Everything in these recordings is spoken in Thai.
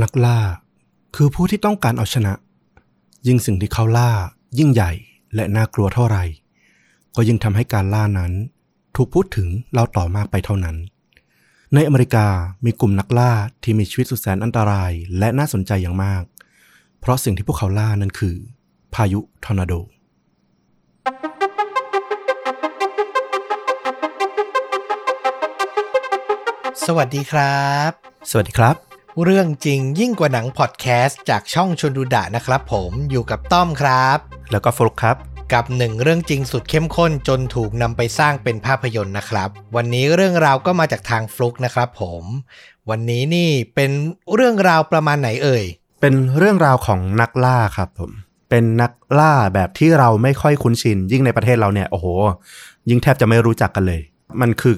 นักล่า คือผู้ที่ต้องการเอาชนะ ยิ่งสิ่งที่เขาล่า ยิ่งใหญ่และน่ากลัวเท่าไหร่ ก็ยิ่งทำให้การล่านั้น ถูกพูดถึงเล่าต่อมากไปเท่านั้น ในอเมริกามีกลุ่มนักล่าที่มีชีวิตสุดแสนอันตรายและน่าสนใจอย่างมาก เพราะสิ่งที่พวกเขาล่านั้นคือ พายุทอร์นาโดสวัสดีครับ สวัสดีครับ เรื่องจริงยิ่งกว่าหนังพอดแคสต์จากช่องชนดูดะนะครับผมอยู่กับต้อมครับ แล้วก็ฟลุกครับ กับหนึ่งเรื่องจริงสุดเข้มข้นจนถูกนำไปสร้างเป็นภาพยนตร์นะครับ วันนี้เรื่องราวก็มาจากทางฟลุกนะครับผม วันนี้นี่เป็นเรื่องราวประมาณไหนเอ่ย เป็นเรื่องราวของนักล่าครับผม เป็นนักล่าแบบที่เราไม่ค่อยคุ้นชิน ยิ่งในประเทศเราเนี่ยโอ้โห ยิ่งแทบจะไม่รู้จักกันเลย มันคือ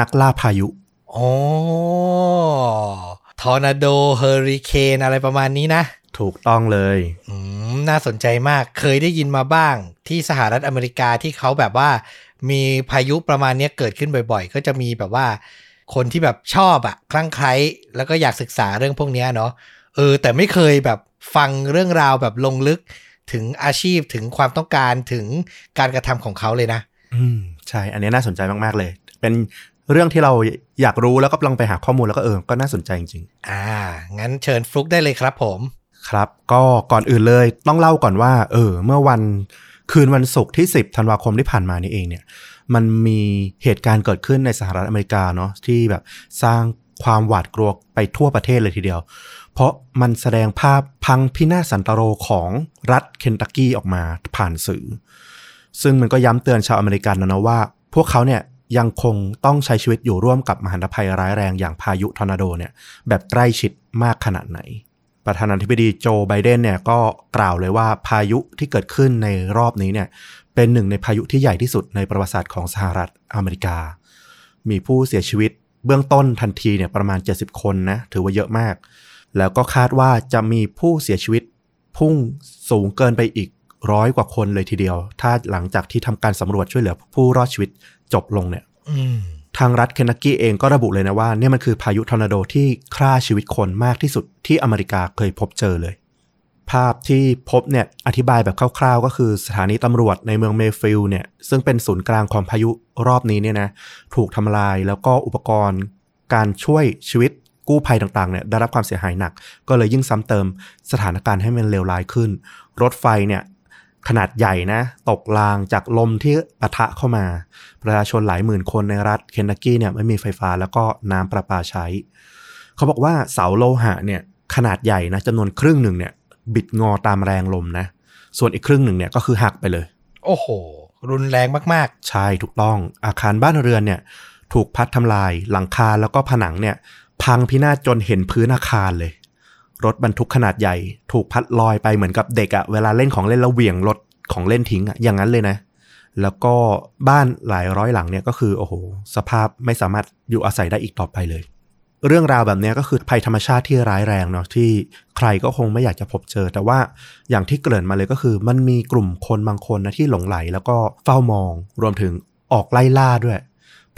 นักล่าพายุโอ้ ทอร์นาโดเฮอริเคนอะไรประมาณนี้นะ ถูกต้องเลยอืมน่าสนใจมากเคยได้ยินมาบ้าง ที่สหรัฐอเมริกาที่เขาแบบว่า มีพายุประมาณเนี้ยเกิดขึ้นบ่อยๆ ก็จะมีแบบว่า คนที่แบบชอบอะคลั่งไคล้แล้วก็อยากศึกษาเรื่องพวกเนี้ยเนาะเออ แต่ไม่เคยแบบฟังเรื่องราวแบบลงลึกถึงอาชีพถึงความต้องการถึงการกระทำของเขาเลยนะ อืมใช่ อันนี้น่าสนใจมาก ๆ เลย เป็น เรื่องที่เราอยากรู้แล้วก็ลองไปหาข้อมูลแล้วก็เออ ก็น่าสนใจจริงอ่า งั้นเชิญฟลุกได้เลยครับผมๆครับ ก็ก่อนอื่นเลยต้องเล่าก่อนว่า เออ เมื่อวันคืนวันศุกร์ที่ 10ธันวาคมที่ผ่านมานี่เองเนี่ย มันมีเหตุการณ์เกิดขึ้นในสหรัฐอเมริกาเนาะที่แบบสร้างความหวาดกลัวไปทั่วประเทศเลยทีเดียว เพราะมันแสดงภาพพังพินาศสันตะโรของรัฐเคนตักกี้ออกมาผ่านสื่อ ซึ่งมันก็ย้ำเตือนชาวอเมริกันนะนะว่า พวกเขาเนี่ย ยังคงต้องใช้ชีวิตอยู่ร่วมกับมหันตภัยร้ายแรงอย่างพายุทอร์นาโดเนี่ยแบบใกล้ชิดมากขนาดไหน ประธานาธิบดีโจไบเดนเนี่ยก็กล่าวเลยว่าพายุที่เกิดขึ้นในรอบนี้เนี่ยเป็นหนึ่งในพายุที่ใหญ่ที่สุดในประวัติศาสตร์ของสหรัฐอเมริกา มีผู้เสียชีวิตเบื้องต้นทันทีเนี่ยประมาณ 70 คนนะถือว่าเยอะมาก แล้วก็คาดว่าจะมีผู้เสียชีวิตพุ่งสูงเกินไปอีก ร้อยกว่าคนเลยทีเดียว ถ้าหลังจากที่ทำการสำรวจช่วยเหลือผู้รอดชีวิตจบลงเนี่ยอืมทางรัฐเคนทักกีเองก็ระบุเลยนะว่าเนี่ยมันคือพายุทอร์นาโดที่ฆ่าชีวิตคนมากที่สุดที่อเมริกาเคยพบเจอเลย ภาพที่พบเนี่ยอธิบายแบบคร่าวๆ ก็คือสถานีตำรวจในเมืองเมฟิลด์เนี่ยซึ่งเป็นศูนย์กลางของพายุรอบนี้เนี่ยนะถูกทำลายแล้วก็อุปกรณ์ การช่วยชีวิตกู้ภัยต่างๆเนี่ยได้รับความเสียหายหนัก ก็เลยยิ่งซ้ำเติมสถานการณ์ให้มันเลวร้ายขึ้น รถไฟเนี่ย ขนาดใหญ่นะ ตกรางจากลมที่ปะทะเข้ามา ประชาชนหลายหมื่นคนในรัฐเคนนักกี้เนี่ยไม่มีไฟฟ้าแล้วก็น้ำประปาใช้ เขาบอกว่าเสาโลหะเนี่ยขนาดใหญ่นะจำนวนครึ่งหนึ่งเนี่ย บิดงอตามแรงลมนะ ส่วนอีกครึ่งหนึ่งเนี่ยก็คือหักไปเลย โอ้โห รุนแรงมากใช่ถูกต้อง อาคารบ้านเรือนเนี่ย ถูกพัดทำลายหลังคาแล้วก็ผนังเนี่ย พังพินาศจนเห็นพื้นอาคารเลย รถบรรทุกขนาดใหญ่ ถูกพัดลอยไปเหมือนกับเด็กอะเวลาเล่นของเล่นแล้วเหวี่ยงรถของเล่นทิ้งอะอย่างนั้นเลยนะ แล้วก็บ้านหลายร้อยหลังเนี่ยก็คือโอ้โหสภาพไม่สามารถอยู่อาศัยได้อีกต่อไปเลย เรื่องราวแบบนี้ก็คือภัยธรรมชาติที่ร้ายแรงเนาะที่ใครก็คงไม่อยากจะพบเจอ แต่ว่าอย่างที่เกริ่นมาเลยก็คือ มันมีกลุ่มคนบางคนนะที่หลงไหล แล้วก็เฝ้ามอง รวมถึงออกไล่ล่าด้วย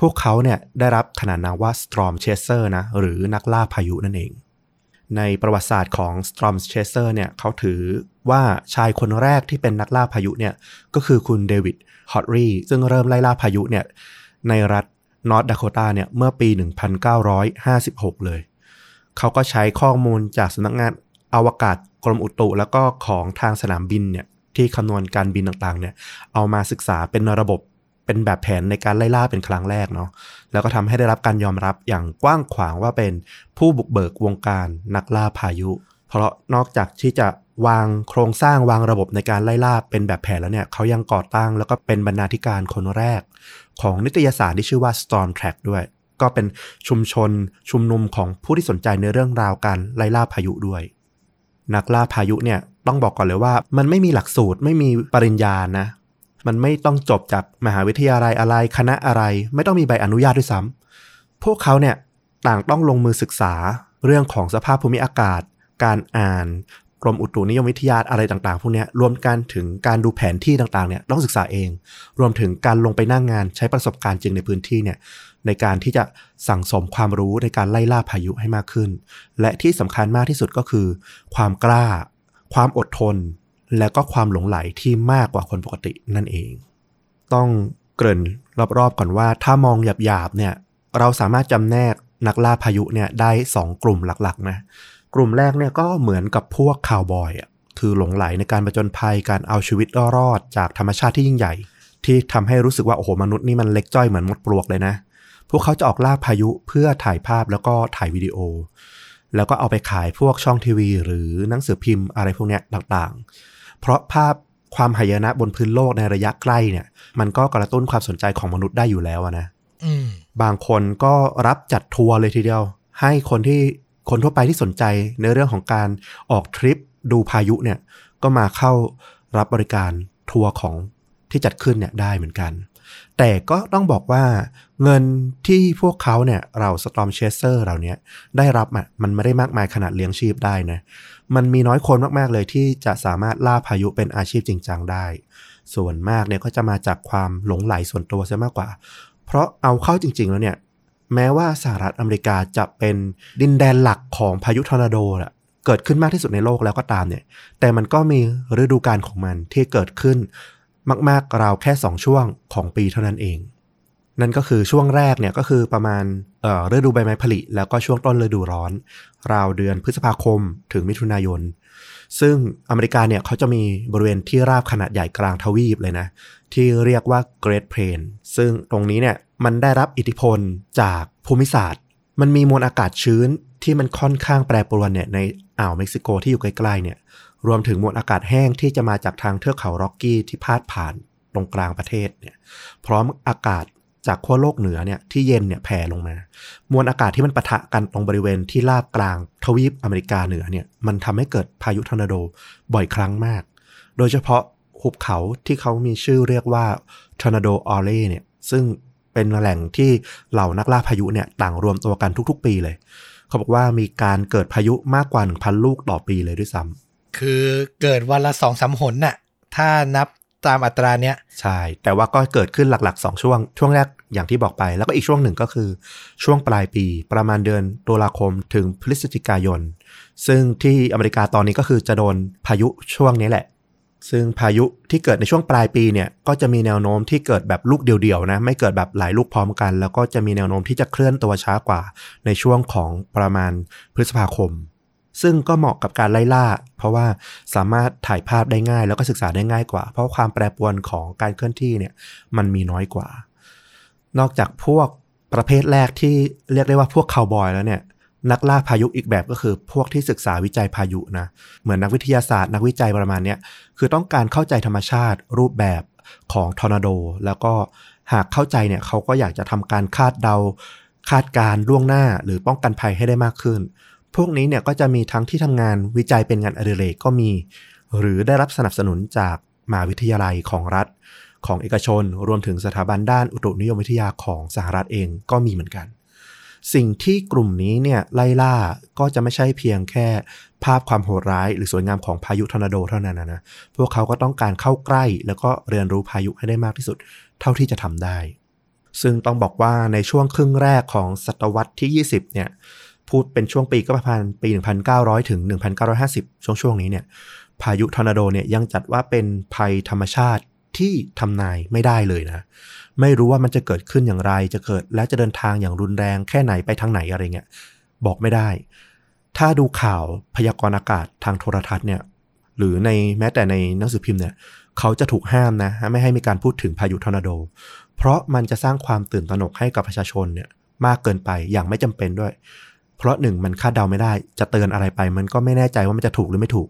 พวกเขาเนี่ยได้รับขนานนามว่า Storm Chaser นะหรือนักล่าพายุนั่นเอง ในประวัติศาสตร์ของ Storm Chaser เนี่ยเขาถือว่าชายคนแรกที่เป็นนักล่าพายุเนี่ยก็คือคุณเดวิดฮอตรีซึ่งเริ่มไล่ล่าพายุเนี่ยในรัฐนอร์ทดาโคตาเนี่ยเมื่อปี 1956 เลย เขาก็ใช้ข้อมูลจากสำนักงานอวกาศกรมอุตุแล้วก็ของทางสนามบินเนี่ยที่คำนวณการบินต่างๆเนี่ยเอามาศึกษาเป็นระบบ เป็นแบบแผนในการไล่ล่าเป็นครั้งแรกเนาะแล้วก็ทำให้ได้รับการยอมรับอย่างกว้างขวางว่าเป็นผู้บุกเบิกวงการนักล่าพายุ เพราะนอกจากที่จะวางโครงสร้างวางระบบในการไล่ล่าเป็นแบบแผนแล้วเนี่ยเขายังก่อตั้งแล้วก็เป็นบรรณาธิการคนแรก ของนิตยสารที่ชื่อว่า Storm Track ด้วย ก็เป็นชุมชนชุมนุมของผู้ที่สนใจในเรื่องราวการไล่ล่าพายุด้วย นักล่าพายุเนี่ยต้องบอกก่อนเลยว่า มันไม่มีหลักสูตรไม่มีปริญญานะ มันไม่ต้องจบจากมหาวิทยาลัยอะไรคณะอะไร ไม่ต้องมีใบอนุญาตด้วยซ้ำพวกเขาเนี่ยต่างต้องลงมือศึกษาเรื่องของสภาพภูมิอากาศ การอ่านกรมอุตุนิยมวิทยาอะไรต่างๆ พวกนี้รวมกันถึงการดูแผนที่ต่างๆเนี่ยต้องศึกษาเอง รวมถึงการลงไปนั่งงานใช้ประสบการณ์จริงในพื้นที่เนี่ยในการที่จะสั่งสมความรู้ในการไล่ล่าพายุให้มากขึ้น และที่สำคัญมากที่สุดก็คือ ความกล้า ความอดทน และก็ความหลงไหลที่มากกว่าคนปกตินั่นเอง ต้องเกริ่นรอบๆก่อนว่า ถ้ามองหยาบๆเนี่ยเราสามารถจำแนกนักล่าพายุเนี่ยได้ 2 กลุ่มหลักๆนะกลุ่มแรกเนี่ยก็เหมือนกับพวกข่าวบอยอะคือหลงไหลในการประจนภัยการเอาชีวิตรอดจากธรรมชาติที่ยิ่งใหญ่ ที่ทำให้รู้สึกว่าโอ้โหมนุษย์นี่มันเล็กจ้อยเหมือนมดปลวกเลยนะ พวกเขาจะออกล่าพายุเพื่อถ่ายภาพแล้วก็ถ่ายวิดีโอ แล้วก็เอาไปขายพวกช่องทีวี หรือหนังสือพิมพ์อะไรพวกเนี้ยต่างๆ เพราะภาพความหายนะบนพื้นโลกในระยะใกล้เนี่ย มันก็กระตุ้นความสนใจของมนุษย์ได้อยู่แล้วนะอืมบางคนก็รับจัดทัวร์เลยทีเดียว ให้คนที่คนทั่วไปที่สนใจในเรื่องของการออกทริปดูพายุเนี่ย ก็มาเข้ารับบริการทัวร์ของที่จัดขึ้นเนี่ยได้เหมือนกัน แต่ก็ต้องบอกว่าเงินที่พวกเขาเนี่ยเราสตอมเชสเซอร์เราเนี้ยได้รับอะมันไม่ได้มากมายขนาดเลี้ยงชีพได้นะ มันมีน้อยคนมากๆเลยที่จะสามารถล่าพายุเป็นอาชีพจริงจังได้ ส่วนมากเนี่ยก็จะมาจากความหลงไหลส่วนตัวซะมากกว่า เพราะเอาเข้าจริง ๆ แล้วเนี่ยแม้ว่าสหรัฐอเมริกาจะเป็นดินแดนหลักของพายุทอร์นาโดอะเกิดขึ้นมากที่สุดในโลกแล้วก็ตามเนี่ย แต่มันก็มีฤดูกาลของมันที่เกิดขึ้นมากๆราวแค่ 2 ช่วงของปีเท่านั้นเอง นั่นก็คือช่วงแรกเนี่ยก็คือประมาณเอ่อฤดูใบไม้ผลิ แล้วก็ช่วงต้นฤดูร้อน ราวเดือนพฤษภาคมถึงมิถุนายน ซึ่งอเมริกาเนี่ยเขาจะมีบริเวณที่ราบขนาดใหญ่กลางทวีปเลยนะ ที่เรียกว่า Great Plain ซึ่งตรงนี้เนี่ยมันได้รับอิทธิพลจากภูมิศาสตร์ มันมีมวลอากาศชื้นที่มันค่อนข้างแปรปรวนเนี่ยในอ่าวเม็กซิโกที่อยู่ใกล้ๆเนี่ยรวมถึงมวลอากาศแห้งที่จะมาจากทางเทือกเขาร็อกกี้ที่พาดผ่านตรงกลางประเทศเนี่ยพร้อมอากาศ จากขั้วโลกเหนือเนี่ยที่เย็นเนี่ยแผ่ลงมา มวลอากาศที่มันปะทะกันตรงบริเวณที่ราบกลางทวีปอเมริกาเหนือเนี่ยมันทำให้เกิดพายุทอร์นาโดบ่อยครั้งมาก โดยเฉพาะหุบเขาที่เขามีชื่อเรียกว่าทอร์นาโดออเล่เนี่ยซึ่งเป็นแหล่งที่เหล่านักล่าพายุเนี่ยต่างรวมตัวกันทุกๆ ปีเลย เขาบอกว่ามีการเกิดพายุมากกว่า 1,000 ลูกต่อปีเลยด้วยซ้ำคือเกิดวันละสองสามหนน่ะ ถ้านับ ตามอัตราเนี้ยใช่ แต่ว่าก็เกิดขึ้นหลักๆ 2 ช่วง ช่วงแรกอย่างที่บอกไป แล้วก็อีกช่วงหนึ่งก็คือ ช่วงปลายปีประมาณเดือนตุลาคมถึงพฤศจิกายน ซึ่งที่อเมริกาตอนนี้ก็คือจะโดนพายุช่วงนี้แหละ ซึ่งพายุที่เกิดในช่วงปลายปีเนี่ยก็จะมีแนวโน้มที่เกิดแบบลูกเดียวๆนะไม่เกิดแบบหลายลูกพร้อมกัน แล้วก็จะมีแนวโน้มที่จะเคลื่อนตัวช้ากว่าในช่วงของประมาณพฤษภาคม ซึ่งก็เหมาะกับการไล่ล่า เพราะว่าสามารถถ่ายภาพได้ง่าย แล้วก็ศึกษาได้ง่ายกว่า เพราะความแปรปรวนของการเคลื่อนที่เนี่ยมันมีน้อยกว่า นอกจากพวกประเภทแรกที่เรียกได้ว่าพวกคาวบอยแล้วเนี่ยนักล่าพายุอีกแบบก็คือพวกที่ศึกษาวิจัยพายุนะ เหมือนนักวิทยาศาสตร์ นักวิจัยประมาณเนี้ยคือต้องการเข้าใจธรรมชาติรูปแบบของทอร์นาโด แล้วก็หากเข้าใจเนี่ยเขาก็อยากจะทำการคาดเดา คาดการล่วงหน้าหรือป้องกันภัยให้ได้มากขึ้น พวกนี้เนี่ยก็จะมีทั้งที่ทำงานวิจัยเป็นงานอดิเรกก็มี หรือได้รับสนับสนุนจากมหาวิทยาลัยของรัฐ ของเอกชน รวมถึงสถาบันด้านอุตุนิยมวิทยาของสหรัฐเองก็มีเหมือนกัน สิ่งที่กลุ่มนี้เนี่ยไล่ล่าก็จะไม่ใช่เพียงแค่ภาพความโหดร้าย หรือสวยงามของพายุทอร์นาโดเท่านั้นนะพวกเขาก็ต้องการเข้าใกล้ แล้วก็เรียนรู้พายุให้ได้มากที่สุด เท่าที่จะทำได้ซึ่งต้องบอกว่าในช่วงครึ่งแรกของศตวรรษที่ 20 เนี่ย พูดเป็นช่วงปีก็ประมาณปี 1900 ถึง 1950 ช่วงช่วงนี้เนี่ย พายุทอร์นาโดเนี่ยยังจัดว่าเป็นภัยธรรมชาติที่ทำนายไม่ได้เลยนะ ไม่รู้ว่ามันจะเกิดขึ้นอย่างไร จะเกิดและจะเดินทางอย่างรุนแรงแค่ไหนไปทางไหนอะไรเงี้ย บอกไม่ได้ ถ้าดูข่าวพยากรณ์อากาศทางโทรทัศน์เนี่ย หรือในแม้แต่ในหนังสือพิมพ์เนี่ย เขาจะถูกห้ามนะ ไม่ให้มีการพูดถึงพายุทอร์นาโด เพราะมันจะสร้างความตื่นตระหนกให้กับประชาชนเนี่ยมากเกินไปอย่างไม่จำเป็นด้วย เพราะหนึ่งมันคาดเดาไม่ได้ จะเตือนอะไรไป มันก็ไม่แน่ใจว่ามันจะถูกหรือไม่ถูก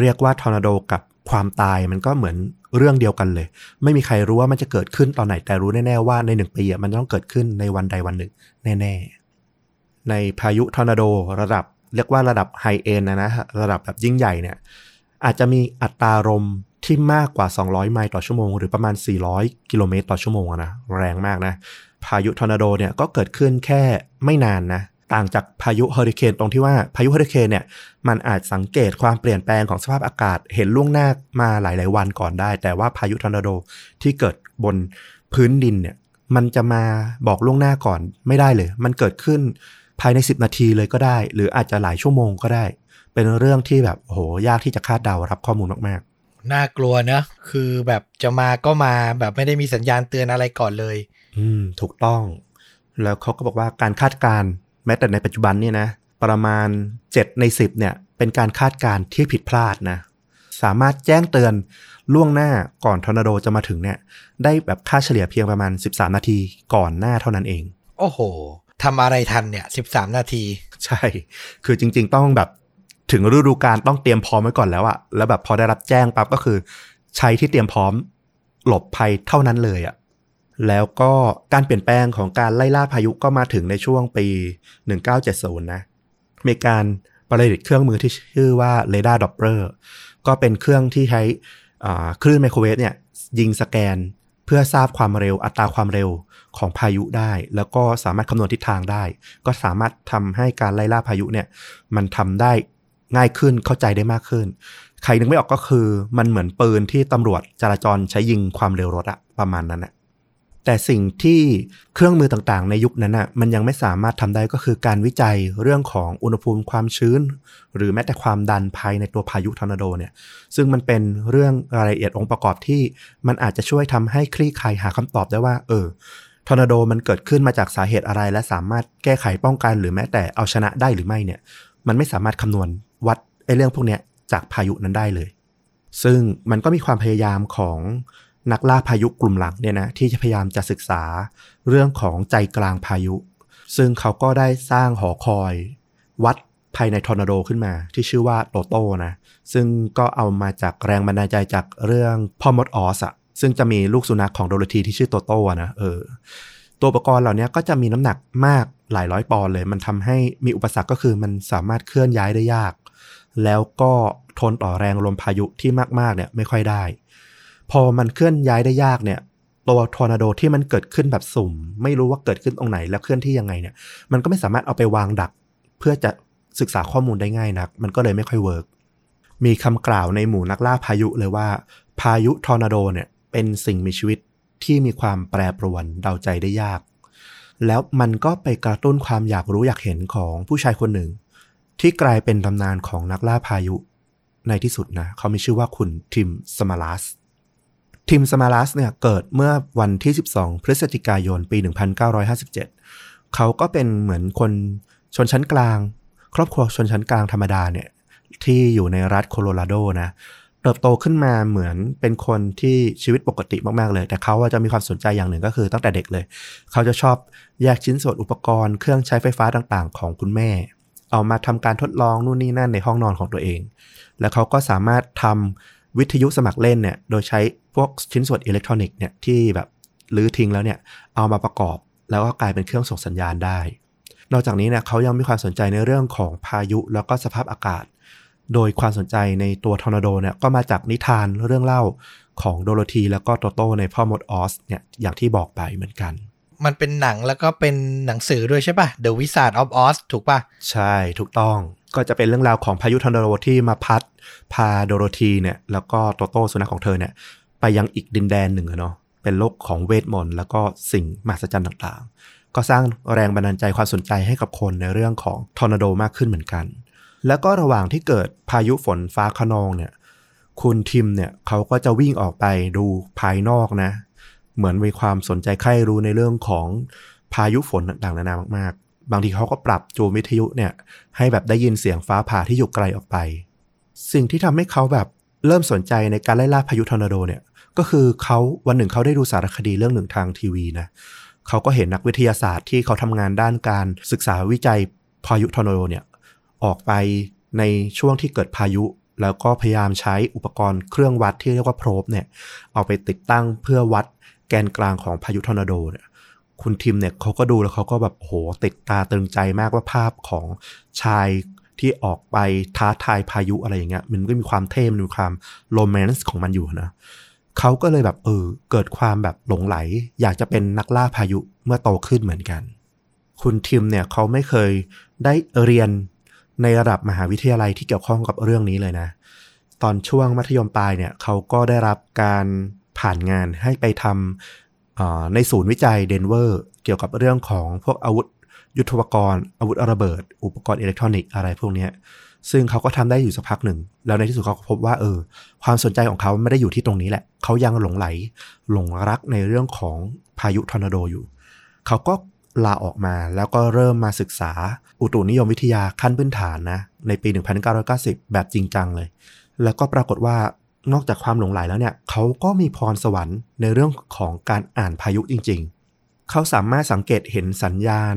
เรียกว่าทอร์นาโดกับความตายมันก็เหมือนเรื่องเดียวกันเลย ไม่มีใครรู้ว่ามันจะเกิดขึ้นตอนไหนแต่รู้แน่ๆว่าในหนึ่งปีมันต้องเกิดขึ้นในวันใดวันหนึ่ง แน่ๆ ในพายุทอร์นาโดระดับ เรียกว่าระดับ high-end นะนะระดับแบบยิ่งใหญ่เนี่ยอาจจะมีอัตราลมที่มากกว่า 200 ไมล์ต่อชั่วโมง หรือประมาณ 400 กิโลเมตรต่อชั่วโมงนะแรงมากนะ พายุทอร์นาโดเนี่ยก็เกิดขึ้นแค่ไม่นานนะ ต่างจากพายุเฮอริเคนตรงที่ว่าพายุเฮอริเคนเนี่ยมันอาจสังเกตความเปลี่ยนแปลงของสภาพอากาศเห็นล่วงหน้ามาหลาย ๆ วันก่อนได้ แต่ว่าพายุทอร์นาโดที่เกิดบนพื้นดินเนี่ยมันจะมาบอกล่วงหน้าก่อนไม่ได้เลย มันเกิดขึ้นภายใน 10 นาทีเลยก็ได้ หรืออาจจะหลายชั่วโมงก็ได้ เป็นเรื่องที่แบบโอ้โหยากที่จะคาดเดารับข้อมูลมากน่ากลัวนะ คือแบบจะมาก็มาแบบไม่ได้มีสัญญาณเตือนอะไรก่อนเลยๆอืม ถูกต้อง แล้วเขาก็บอกว่าการคาดการณ์ แม้แต่ในปัจจุบันเนี่ยนะ ประมาณ 7 ใน 10เนี่ยเป็นการคาดการณ์ที่ผิดพลาดนะ สามารถแจ้งเตือนล่วงหน้าก่อนทอร์นาโดจะมาถึงเนี่ย ได้แบบค่าเฉลี่ยเพียงประมาณ 13 นาทีก่อนหน้าเท่านั้นเอง โอ้โหทำอะไรทันเนี่ย 13 นาที ใช่ คือจริง ๆ ต้องแบบถึงฤดูกาลต้องเตรียมพร้อมไว้ก่อนแล้วอะแล้วแบบพอได้รับแจ้งปั๊บก็คือ ใช้ที่เตรียมพร้อม หลบภัยเท่านั้นเลยอะ แล้วก็การเปลี่ยนแปลงของการไล่ล่าพายุก็มาถึงในช่วงปี 1970 นะ มีการประดิษฐ์เครื่องมือที่ชื่อว่าเรดาร์ Doppler ก็เป็นเครื่องที่ใช้คลื่นไมโครเวฟเนี่ยยิงสแกนเพื่อทราบความเร็วอัตราความเร็วของพายุได้ แล้วก็สามารถคำนวณทิศทางได้ ก็สามารถทำให้การไล่ล่าพายุเนี่ยมันทำได้ง่ายขึ้นเข้าใจได้มากขึ้น ใครนึกไม่ออกก็คือมันเหมือนปืนที่ตำรวจจราจรใช้ยิงความเร็วรถอะประมาณนั้นอะ แต่สิ่งที่เครื่องมือต่างๆ ในยุคนั้นอะมันยังไม่สามารถทำได้ก็คือการวิจัยเรื่องของอุณหภูมิความชื้น หรือแม้แต่ความดันภายในตัวพายุทอร์นาโดเนี่ยซึ่งมันเป็นเรื่องรายละเอียดองค์ประกอบที่มันอาจจะช่วยทำให้คลี่คลายหาคำตอบได้ว่า เออทอร์นาโดมันเกิดขึ้นมาจากสาเหตุอะไร และสามารถแก้ไขป้องกัน หรือแม้แต่เอาชนะได้หรือไม่เนี่ย มันไม่สามารถคำนวณวัดไอ้เรื่องพวกเนี้ยจากพายุนั้นได้เลย ซึ่งมันก็มีความพยายามของ นักล่าพายุกลุ่มหลังเนี่ยนะที่จะพยายามจะศึกษาเรื่องของใจกลางพายุ ซึ่งเขาก็ได้สร้างหอคอย วัดภายในทอร์นาโดขึ้นมา ที่ชื่อว่าโตโต้นะซึ่งก็เอามาจากแรงบันดาลใจจากเรื่องพ่อมดออสอะซึ่งจะมีลูกสุนัขของโดโรธีที่ชื่อโตโต้นะเออตัวอุปกรณ์เหล่านี้ก็จะมีน้ำหนักมากหลายร้อยปอนด์เลย มันทำให้มีอุปสรรคก็คือมันสามารถเคลื่อนย้ายได้ยาก แล้วก็ทนต่อแรงลมพายุที่มากๆเนี่ยไม่ค่อยได้ พอมันเคลื่อนย้ายได้ยากเนี่ยตัวทอร์นาโดที่มันเกิดขึ้นแบบสุ่ม ไม่รู้ว่าเกิดขึ้นตรงไหนแล้วเคลื่อนที่ยังไงเนี่ยมันก็ไม่สามารถเอาไปวางดัก เพื่อจะศึกษาข้อมูลได้ง่ายนัก มันก็เลยไม่ค่อย work มีคำกล่าวในหมู่นักล่าพายุเลยว่า พายุทอร์นาโดเนี่ยเป็นสิ่งมีชีวิตที่มีความแปรปรวนเดาใจได้ยาก แล้วมันก็ไปกระตุ้นความอยากรู้อยากเห็นของผู้ชายคนหนึ่ง ที่กลายเป็นตำนานของนักล่าพายุ ในที่สุดนะ เขามีชื่อว่าคุณทิม ซามาราส ทิม ซามาราสเนี่ยเกิดเมื่อวันที่ 12 พฤศจิกายนปี 1957 เขาก็เป็นเหมือนคนชนชั้นกลาง ครอบครัวชนชั้นกลางธรรมดาเนี่ยที่อยู่ในรัฐโคโลราโดนะเติบโตขึ้นมาเหมือนเป็นคนที่ชีวิตปกติมาก ๆ เลย แต่เขาจะมีความสนใจอย่างหนึ่งก็คือตั้งแต่เด็กเลย เขาจะชอบแยกชิ้นส่วนอุปกรณ์เครื่องใช้ไฟฟ้าต่างๆ ของคุณแม่ เอามาทำการทดลองนู่นนี่นั่นในห้องนอนของตัวเอง แล้วเขาก็สามารถทำ วิทยุสมัครเล่นเนี่ยโดยใช้พวกชิ้นส่วนอิเล็กทรอนิกส์เนี่ยที่แบบรื้อทิ้งแล้วเนี่ยเอามาประกอบแล้วก็กลายเป็นเครื่องส่งสัญญาณได้ นอกจากนี้เนี่ยเขายังมีความสนใจในเรื่องของพายุแล้วก็สภาพอากาศ โดยความสนใจในตัวทอร์นาโดเนี่ยก็มาจากนิทานเรื่องเล่าของโดโรธีแล้วก็โตโต้ในพ่อมดออซเนี่ยอย่างที่บอกไปเหมือนกัน มันเป็นหนังแล้วก็เป็นหนังสือด้วยใช่ป่ะ The Wizard of Oz ถูกป่ะใช่ถูกต้อง ก็จะเป็นเรื่องราวของพายุทอร์นาโดที่มาพัดพาโดโรธีเนี่ย แล้วก็โตโต้สุนัขของเธอเนี่ย ไปยังอีกดินแดนหนึ่งเนาะเป็นโลกของเวทมนต์แล้วก็สิ่งมหัศจรรย์ต่างๆ ก็สร้างแรงบันดาลใจความสนใจให้กับคนในเรื่องของทอร์นาโดมากขึ้นเหมือนกัน แล้วก็ระหว่างที่เกิดพายุฝนฟ้าคะนองเนี่ย คุณทิมเนี่ยเขาก็จะวิ่งออกไปดูภายนอกนะ เหมือนมีความสนใจใคร่รู้ในเรื่องของพายุฝนต่างๆนานามาก บางทีเขาก็ปรับจูนวิทยุเนี่ยให้แบบได้ยินเสียงฟ้าผ่าที่อยู่ไกลออกไป สิ่งที่ทำให้เขาแบบเริ่มสนใจในการไล่ล่าพายุทอร์นาโดเนี่ยก็คือเขาวันหนึ่งเขาได้ดูสารคดีเรื่องหนึ่งทางทีวีนะเขาก็เห็นนักวิทยาศาสตร์ที่เขาทำงานด้านการศึกษาวิจัยพายุทอร์นาโดเนี่ยออกไปในช่วงที่เกิดพายุ แล้วก็พยายามใช้อุปกรณ์เครื่องวัดที่เรียกว่า probe เนี่ยเอาไปติดตั้งเพื่อวัดแกนกลางของพายุทอร์นาโดเนี่ย คุณทิมเนี่ยเขาก็ดูแล้วเขาก็แบบโหติดตาตึงใจมากว่าภาพของชายที่ออกไปท้าทายพายุอะไรอย่างเงี้ย มันก็มีความเท่มันมีความโรแมนต์ของมันอยู่นะเขาก็เลยแบบเออเกิดความแบบหลงไหล อยากจะเป็นนักล่าพายุเมื่อโตขึ้นเหมือนกัน คุณทิมเนี่ยเขาไม่เคยได้เรียนในระดับมหาวิทยาลัยที่เกี่ยวข้องกับเรื่องนี้เลยนะ ตอนช่วงมัธยมปลายเนี่ยเขาก็ได้รับการผ่านงานให้ไปทำ ในศูนย์วิจัยเดนเวอร์เกี่ยวกับเรื่องของพวกอาวุธยุทโธปกรณ์อาวุธระเบิด อุปกรณ์อิเล็กทรอนิกส์อะไรพวกนี้ซึ่งเขาก็ทำได้อยู่สักพักหนึ่ง แล้วในที่สุดเขาก็พบว่าเออ ความสนใจของเขาไม่ได้อยู่ที่ตรงนี้แหละ เขายังหลงใหล หลงรักในเรื่องของพายุทอร์นาโดอยู่ เขาก็ลาออกมาแล้วก็เริ่มมาศึกษาอุตุนิยมวิทยาขั้นพื้นฐานนะ ในปี 1990 แบบจริงจังเลย แล้วก็ปรากฏว่า นอกจากความหลงไหลแล้วเนี่ยเขาก็มีพรสวรรค์ในเรื่องของการอ่านพายุจริง ๆ เขาสามารถสังเกตเห็นสัญญาณ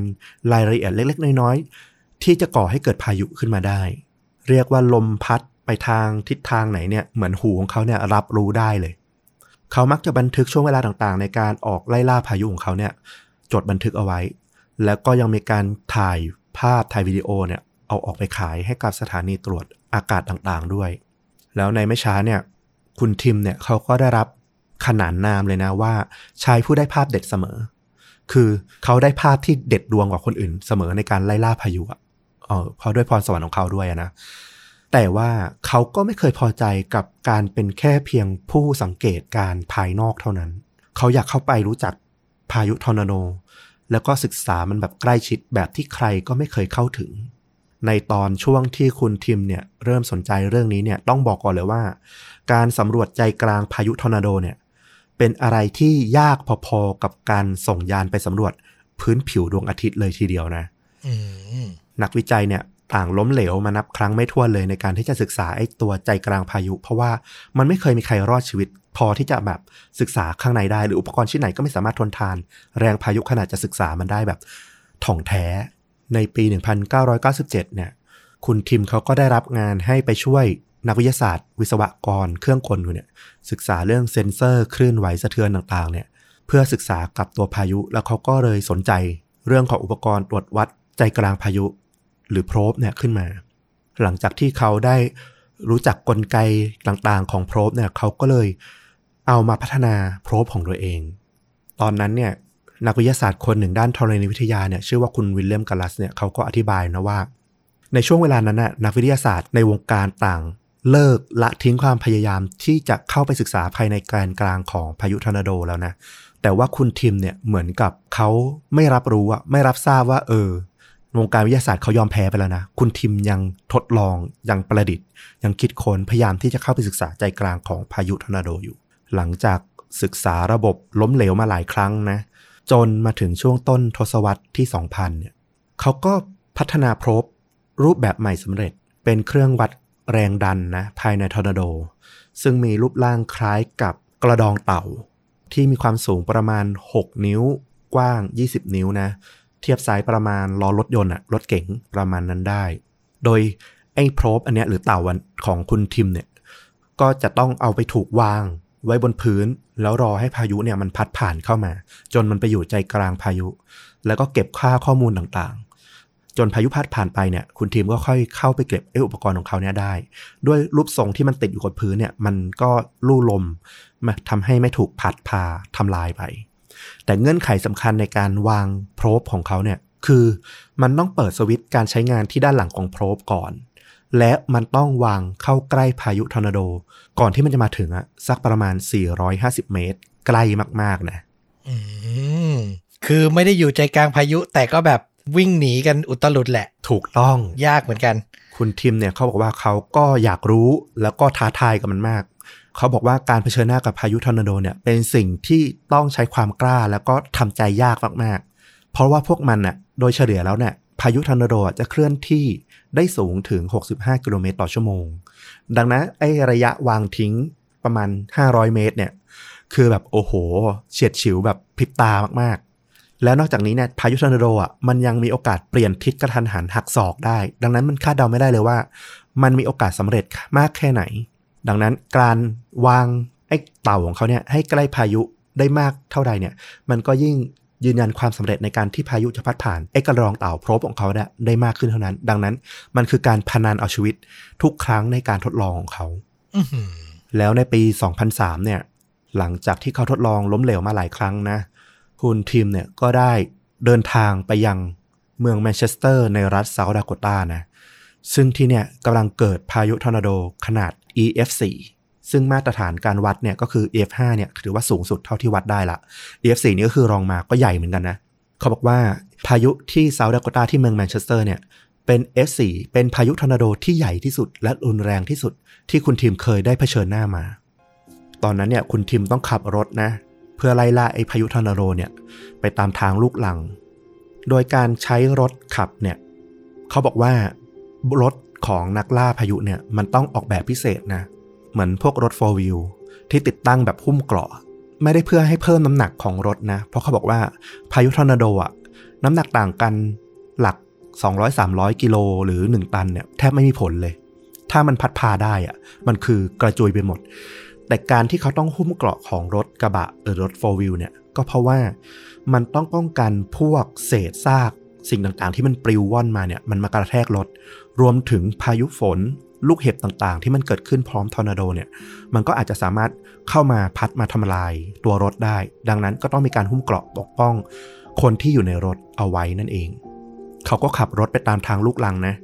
รายละเอียดเล็ก ๆ น้อยๆ ที่จะก่อให้เกิดพายุขึ้นมาได้ เรียกว่าลมพัดไปทางทิศทางไหนเนี่ยเหมือนหูของเขาเนี่ยรับรู้ได้เลย เขามักจะบันทึกช่วงเวลาต่างๆ ในการออกไล่ล่าพายุของเขาเนี่ยจดบันทึกเอาไว้ แล้วก็ยังมีการถ่ายภาพถ่ายวิดีโอเนี่ยเอาออกไปขายให้กับสถานีตรวจอากาศต่างๆด้วย แล้วในไม่ช้าเนี่ย คุณทิมเนี่ยเขาก็ได้รับขนานนามเลยนะว่าชายผู้ได้ภาพเด็ดเสมอ คือเขาได้ภาพที่เด็ดดวงกว่าคนอื่นเสมอในการไล่ล่าพายุอะเออเพราะด้วยพรสวรรค์ของเขาด้วยนะแต่ว่าเขาก็ไม่เคยพอใจกับการเป็นแค่เพียงผู้สังเกตการภายนอกเท่านั้น เขาอยากเข้าไปรู้จักพายุทอร์นาโดแล้วก็ศึกษามันแบบใกล้ชิดแบบที่ใครก็ไม่เคยเข้าถึง ในตอนช่วงที่คุณทิมเนี่ยเริ่มสนใจเรื่องนี้เนี่ยต้องบอกก่อนเลยว่า การสำรวจใจกลางพายุทอร์นาโดเนี่ยเป็นอะไรที่ยากพอๆกับการส่งยานไปสำรวจพื้นผิวดวงอาทิตย์เลยทีเดียวนะนักวิจัยเนี่ยต่างล้มเหลวมานับครั้งไม่ถ้วนเลยในการที่จะศึกษาไอ้ตัวใจกลางพายุ เพราะว่ามันไม่เคยมีใครรอดชีวิต พอที่จะแบบศึกษาข้างในได้ หรืออุปกรณ์ชิ้นไหนก็ไม่สามารถทนทาน แรงพายุขนาดจะศึกษามันได้แบบถ่องแท้ ในปี 1997 เนี่ย คุณทิมเขาก็ได้รับงานให้ไปช่วยนักวิทยาศาสตร์ วิศวกร เครื่องกลเนี่ยศึกษาเรื่องเซ็นเซอร์คลื่นไหวสะเทือนต่างๆ เนี่ย เพื่อศึกษากับตัวพายุ แล้วเขาก็เลยสนใจเรื่องของอุปกรณ์ตรวจวัดใจกลางพายุ หรือโพรบเนี่ยขึ้นมา หลังจากที่เขาได้รู้จักกลไกต่างๆ ของ probe เนี่ยเขาก็เลยเอามาพัฒนา probe ของตัวเอง ตอนนั้นเนี่ย นักวิทยาศาสตร์คนหนึ่งด้านธรณีวิทยาเนี่ยชื่อว่าคุณวิลเลียมกาลัสเนี่ยเขาก็อธิบายนะว่า ในช่วงเวลานั้นน่ะนักวิทยาศาสตร์ในวงการต่างเลิกละทิ้งความพยายามที่จะเข้าไปศึกษาภายในแกนกลางของพายุทอร์นาโดแล้วนะ แต่ว่าคุณทิมเนี่ยเหมือนกับเขาไม่รับรู้อะไม่รับทราบว่า เออ วงการวิทยาศาสตร์เขายอมแพ้ไปแล้วนะ คุณทิมยังทดลองยังประดิษฐ์ ยังคิดค้นพยายามที่จะเข้าไปศึกษาใจกลางของพายุทอร์นาโดอยู่ หลังจากศึกษาระบบล้มเหลวมาหลายครั้งนะ จนมาถึงช่วงต้นทศวรรษที่ 2000 เนี่ยเขาก็พัฒนา probe รูปแบบใหม่สำเร็จเป็นเครื่องวัดแรงดันนะภายในทอร์นาโด ซึ่งมีรูปร่างคล้ายกับกระดองเต่า ที่มีความสูงประมาณ 6 นิ้วกว้าง 20 นิ้วนะ เทียบไซส์ประมาณล้อรถยนต์อะรถเก๋งประมาณนั้นได้ โดยไอ้โพรบอันเนี้ยหรือเต่าของคุณทิมเนี่ยก็จะต้องเอาไปถูกวางไว้บนพื้น แล้วรอให้พายุเนี่ยมันพัดผ่านเข้ามา จนมันไปอยู่ใจกลางพายุ แล้วก็เก็บค่าข้อมูลต่างๆ จนพายุพัดผ่านไปเนี่ย คุณทีมก็ค่อยเข้าไปเก็บไอ้อุปกรณ์ของเขาเนี่ยได้ ด้วยรูปทรงที่มันติดอยู่กับพื้นเนี่ย มันก็ลู่ลมมาทำให้ไม่ถูกพัดพาทำลายไป แต่เงื่อนไขสำคัญในการวางโพรบของเขาเนี่ยคือมันต้องเปิดสวิตช์การใช้งานที่ด้านหลังของโพรบก่อน และมันต้องวางเข้าใกล้พายุทอร์นาโด ก่อนที่มันจะมาถึงอะสักประมาณ 450 เมตรใกล้มากๆนะอืมคือไม่ได้อยู่ใจกลางพายุ แต่ก็แบบวิ่งหนีกันอุตลุดแหละ ถูกต้องยากเหมือนกัน คุณทิมเนี่ยเขาบอกว่าเขาก็อยากรู้แล้วก็ท้าทายกับมันมาก เขาบอกว่าการเผชิญหน้ากับพายุทอร์นาโดเนี่ยเป็นสิ่งที่ต้องใช้ความกล้าแล้วก็ทำใจยากมากๆ เพราะว่าพวกมันน่ะโดยเฉลี่ยแล้วเนี่ย พายุทอร์นาโดจะเคลื่อนที่ได้สูงถึง 65 กิโลเมตรต่อชั่วโมง ดังนั้นไอ้ระยะวางทิ้งประมาณ 500 เมตรเนี่ย คือแบบโอ้โห เฉียดฉิวแบบพริบตามากๆ แล้วนอกจากนี้เนี่ยพายุทอร์นาโดอะมันยังมีโอกาสเปลี่ยนทิศกระทันหันหักศอกได้ ดังนั้นมันคาดเดาไม่ได้เลยว่า มันมีโอกาสสำเร็จมากแค่ไหน ดังนั้นการวางไอ้เต่าของเขาเนี่ยให้ใกล้พายุได้มากเท่าใดเนี่ย มันก็ยิ่ง ยืนยันความสำเร็จในการที่พายุจะพัดผ่านไอ้กระรองเต่าโพรบของเขาได้ได้มากขึ้นเท่านั้น ดังนั้น มันคือการพนันเอาชีวิตทุกครั้งในการทดลองของเขาแล้วในปี 2003 เนี่ย หลังจากที่เขาทดลองล้มเหลวมาหลายครั้งนะ คุณทิมเนี่ยก็ได้เดินทางไปยังเมืองแมนเชสเตอร์ในรัฐเซาท์ดาโกตานะ ซึ่งที่เนี่ยกำลังเกิดพายุทอร์นาโดขนาด EF4 ซึ่งมาตรฐานการวัดเนี่ยก็คือ F5 เนี่ยถือว่าสูงสุดเท่าที่วัดได้ละ F4 นี่ก็คือรองมาก็ใหญ่เหมือนกันนะ เขาบอกว่าพายุที่เซาท์ดาโกตาที่เมืองแมนเชสเตอร์เนี่ยเป็น F4 เป็นพายุทอร์นาโดที่ใหญ่ที่สุด และรุนแรงที่สุดที่คุณทิมเคยได้เผชิญหน้ามา ตอนนั้นเนี่ยคุณทิมต้องขับรถนะ เพื่อไล่ล่าไอ้พายุทอร์นาโดเนี่ยไปตามทางลูกรัง โดยการใช้รถขับเนี่ยเขาบอกว่ารถของนักล่าพายุเนี่ยมันต้องออกแบบพิเศษนะ เหมือนพวกรถ 4 wheel ที่ติดตั้งแบบหุ้มเกราะ ไม่ได้เพื่อให้เพิ่มน้ำหนักของรถนะ เพราะเขาบอกว่าพายุทอร์นาโดอะน้ำหนักต่างกันหลัก 200-300 กิโลหรือ 1 ตันเนี่ยแทบไม่มีผลเลย ถ้ามันพัดพาได้อะมันคือกระจุยไปหมด แต่การที่เขาต้องหุ้มเกราะของรถกระบะหรือรถ 4 wheel เนี่ยก็เพราะว่ามันต้องป้องกันพวกเศษซากสิ่งต่างๆ ที่มันปลิวว่อนมาเนี่ยมันมากระแทกรถ รวมถึงพายุฝน ลูกเห็บต่างๆ ที่มันเกิดขึ้นพร้อมทอร์นาโดเนี่ย มันก็อาจจะสามารถเข้ามาพัดมาทำลายตัวรถได้ ดังนั้นก็ต้องมีการหุ้มเกราะปกป้อง คนที่อยู่ในรถเอาไว้นั่นเอง เขาก็ขับรถไปตามทางลูกรังนะ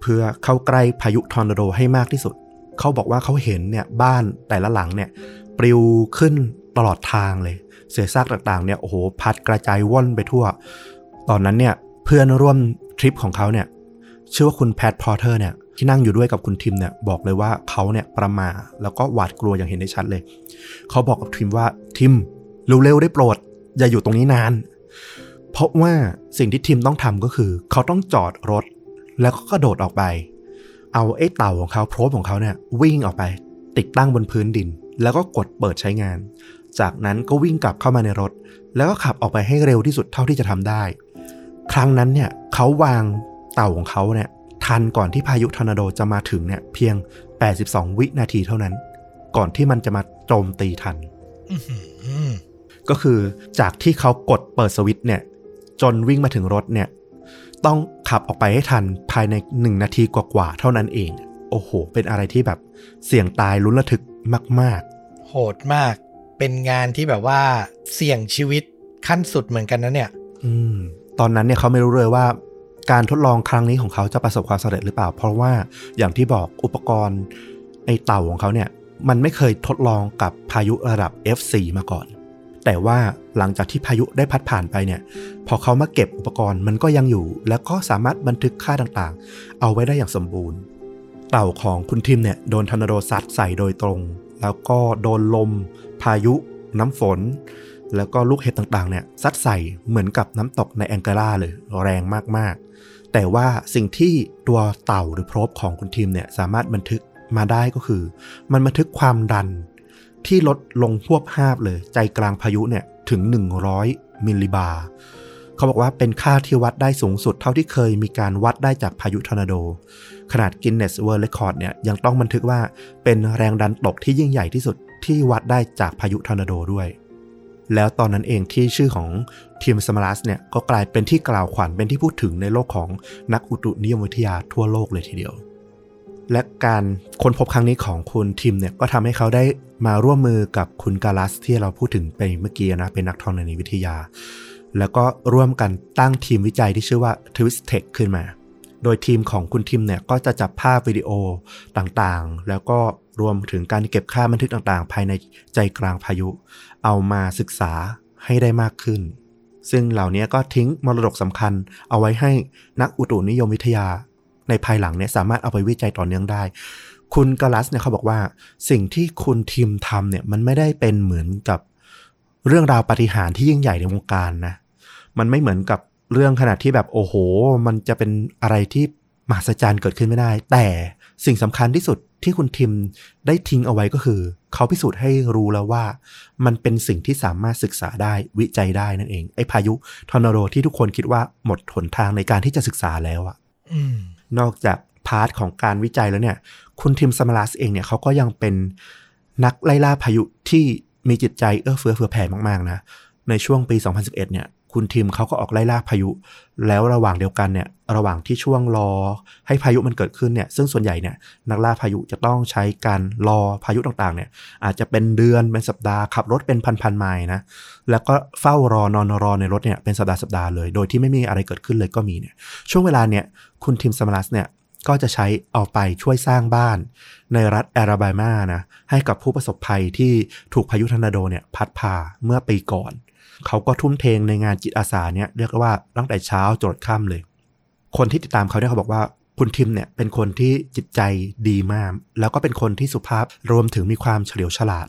เพื่อเข้าใกล้พายุทอร์นาโดให้มากที่สุด เขาบอกว่าเขาเห็นเนี่ยบ้านแต่ละหลังเนี่ยปลิวขึ้นตลอดทางเลย เศษซากต่างๆเนี่ยโอ้โหพัดกระจายว่อนไปทั่ว ตอนนั้นเนี่ยเพื่อนร่วมทริปของเขาเนี่ยชื่อว่าคุณแพทพอเทอร์เนี่ย ที่นั่งอยู่ด้วยกับคุณทิมเนี่ยบอกเลยว่าเขาเนี่ยประหม่าแล้วก็หวาดกลัวอย่างเห็นได้ชัดเลย เขาบอกกับทิมว่าทิมเร็วๆได้โปรด อย่าอยู่ตรงนี้นาน เพราะว่าสิ่งที่ทิมต้องทำก็คือ เขาต้องจอดรถ แล้วก็กระโดดออกไป เอาไอ้เต่าของเขาโพรบของเขาเนี่ยวิ่งออกไปติดตั้งบนพื้นดิน แล้วก็กดเปิดใช้งาน จากนั้นก็วิ่งกลับเข้ามาในรถ แล้วก็ขับออกไปให้เร็วที่สุดเท่าที่จะทำได้ ครั้งนั้นเนี่ยเขาวางเต่าของเขาเนี่ย ทันก่อนที่พายุทอร์นาโดจะมาถึงเนี่ยเพียง 82 วินาทีเท่านั้น ก่อนที่มันจะมาโจมตีทันอื้อหือก็คือจากที่เขากดเปิดสวิตช์เนี่ย จนวิ่งมาถึงรถเนี่ย ต้องขับออกไปให้ทันภายในหนึ่งนาทีกว่าๆเท่านั้นเอง โอ้โห เป็นอะไรที่แบบเสี่ยงตายลุ้นระทึกมากโหดมาก เป็นงานที่แบบว่าเสี่ยงชีวิตขั้นสุดเหมือนกันนะเนี่ยๆอืม ตอนนั้นเนี่ยเขาไม่รู้เลยว่า การทดลองครั้งนี้ของเขาจะประสบความสำเร็จหรือเปล่า เพราะว่าอย่างที่บอกอุปกรณ์ไอ้เต่าของเขาเนี่ยมันไม่เคยทดลองกับพายุระดับ F4 มาก่อน แต่ว่าหลังจากที่พายุได้พัดผ่านไปเนี่ย พอเขามาเก็บอุปกรณ์มันก็ยังอยู่ แล้วก็สามารถบันทึกค่าต่างๆ เอาไว้ได้อย่างสมบูรณ์ เต่าของคุณทิมเนี่ยโดนทอร์นาโดซัดใส่โดยตรง แล้วก็โดนลม พายุ น้ำฝน แล้วก็ลูกเห็บต่างๆเนี่ยซัดใส่เหมือนกับน้ำตกในแองเกล่าเลยแรงมากๆ แต่ว่าสิ่งที่ตัวเต่าหรือโพรบของคุณทิมเนี่ยสามารถบันทึกมาได้ก็คือ มันบันทึกความดันที่ลดลงพวบภาพเลย ใจกลางพายุเนี่ยถึง 100 มิลลิบาร์เขาบอกว่าเป็นค่าที่วัดได้สูงสุดเท่าที่เคยมีการวัดได้จากพายุทอร์นาโด ขนาด Guinness World Record เนี่ยยังต้องบันทึกว่าเป็นแรงดันตกที่ยิ่งใหญ่ที่สุดที่วัดได้จากพายุทอร์นาโดด้วย แล้วตอนนั้นเองที่ชื่อของทิมสมารัสเนี่ยก็กลายเป็นที่กล่าวขวัญเป็นที่พูดถึงในโลกของนักอุตุนิยมวิทยาทั่วโลกเลยทีเดียว และการค้นพบครั้งนี้ของคุณทิมเนี่ยก็ทำให้เขาได้มาร่วมมือกับคุณกาลัสที่เราพูดถึงไปเมื่อกี้นะเป็นนักธรณีวิทยา แล้วก็ร่วมกันตั้งทีมวิจัยที่ชื่อว่า TWISTEX ขึ้นมา โดยทีมของคุณทิมเนี่ยก็จะจับภาพวิดีโอต่างๆ แล้วก็ รวมถึงการเก็บค่าบันทึกต่างๆ ภายในใจกลางพายุ เอามาศึกษาให้ได้มากขึ้น ซึ่งเหล่านี้ก็ทิ้งมรดกสำคัญ เอาไว้ให้นักอุตุนิยมวิทยา ในภายหลังเนี่ยสามารถเอาไปวิจัยต่อเนื่องได้ คุณกาลัสเนี่ยเขาบอกว่า สิ่งที่คุณทิมทำเนี่ยมันไม่ได้เป็นเหมือนกับเรื่องราวปาฏิหาริย์ที่ยิ่งใหญ่ในวงการนะ มันไม่เหมือนกับเรื่องขนาดที่แบบโอ้โห มันจะเป็นอะไรที่มหัศจรรย์เกิดขึ้นไม่ได้ แต่ สิ่งสำคัญที่สุดที่คุณทิมได้ทิ้งเอาไว้ก็คือ เขาพิสูจน์ให้รู้แล้วว่า มันเป็นสิ่งที่สามารถศึกษาได้วิจัยได้นั่นเอง ไอ้พายุทอร์นาโดที่ทุกคนคิดว่าหมดหนทางในการที่จะศึกษาแล้วอะอืมนอกจาก part ของการวิจัยแล้วเนี่ย คุณทิมสมารัสเองเนี่ยเขาก็ยังเป็นนักไล่ล่าพายุที่มีจิตใจเอื้อเฟื้อเผื่อแผ่มากๆนะในช่วงปี 2011 เนี่ย คุณทีมเขาก็ออกไล่ล่าพายุ แล้วระหว่างเดียวกันเนี่ยระหว่างที่ช่วงรอให้พายุมันเกิดขึ้นเนี่ยซึ่งส่วนใหญ่เนี่ยนักล่าพายุจะต้องใช้การรอพายุต่างๆเนี่ยอาจจะเป็นเดือนเป็นสัปดาห์ขับรถเป็นพันๆไมล์นะแล้วก็เฝ้ารอนอนรอในรถเนี่ยเป็นสัปดาห์สัปดาห์เลย โดยที่ไม่มีอะไรเกิดขึ้นเลยก็มีเนี่ยช่วงเวลาเนี่ยคุณทีมสมารัสเนี่ยก็จะใช้เอาไปช่วยสร้างบ้าน ในรัฐแอลาบามานะให้กับผู้ประสบภัยที่ถูกพายุทอร์นาโดเนี่ยพัดพาเมื่อปีก่อน เขาก็ทุ่มเทงในงานจิตอาสาเนี่ยเรียกว่าตั้งแต่เช้าจนค่ำเลย คนที่ติดตามเขาเนี่ยเขาบอกว่าคุณทิมเนี่ยเป็นคนที่จิตใจดีมาก แล้วก็เป็นคนที่สุภาพรวมถึงมีความเฉลียวฉลาด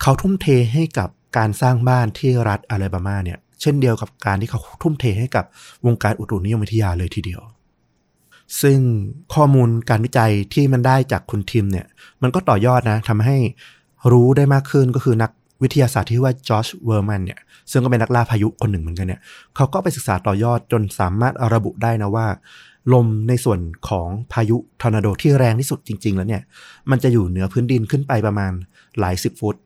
เขาทุ่มเทให้กับการสร้างบ้านที่รัฐอลาบามาเนี่ยเช่นเดียวกับการที่เขาทุ่มเทให้กับวงการอุตุนิยมวิทยาเลยทีเดียว ซึ่งข้อมูลการวิจัยที่มันได้จากคุณทิมเนี่ยมันก็ต่อยอดนะทำให้รู้ได้มากขึ้นก็คือนัก วิทยาศาสตร์ที่ว่าจอชเวอร์แมนเนี่ยซึ่งก็เป็นนักล่าพายุคนหนึ่งเหมือนกันเนี่ยเขาก็ไปศึกษาต่อยอดจนสามารถระบุได้นะว่า ลมในส่วนของพายุทอร์นาโดที่แรงที่สุดจริง ๆ แล้วเนี่ยมันจะอยู่เหนือพื้นดินขึ้นไปประมาณหลายสิบฟุต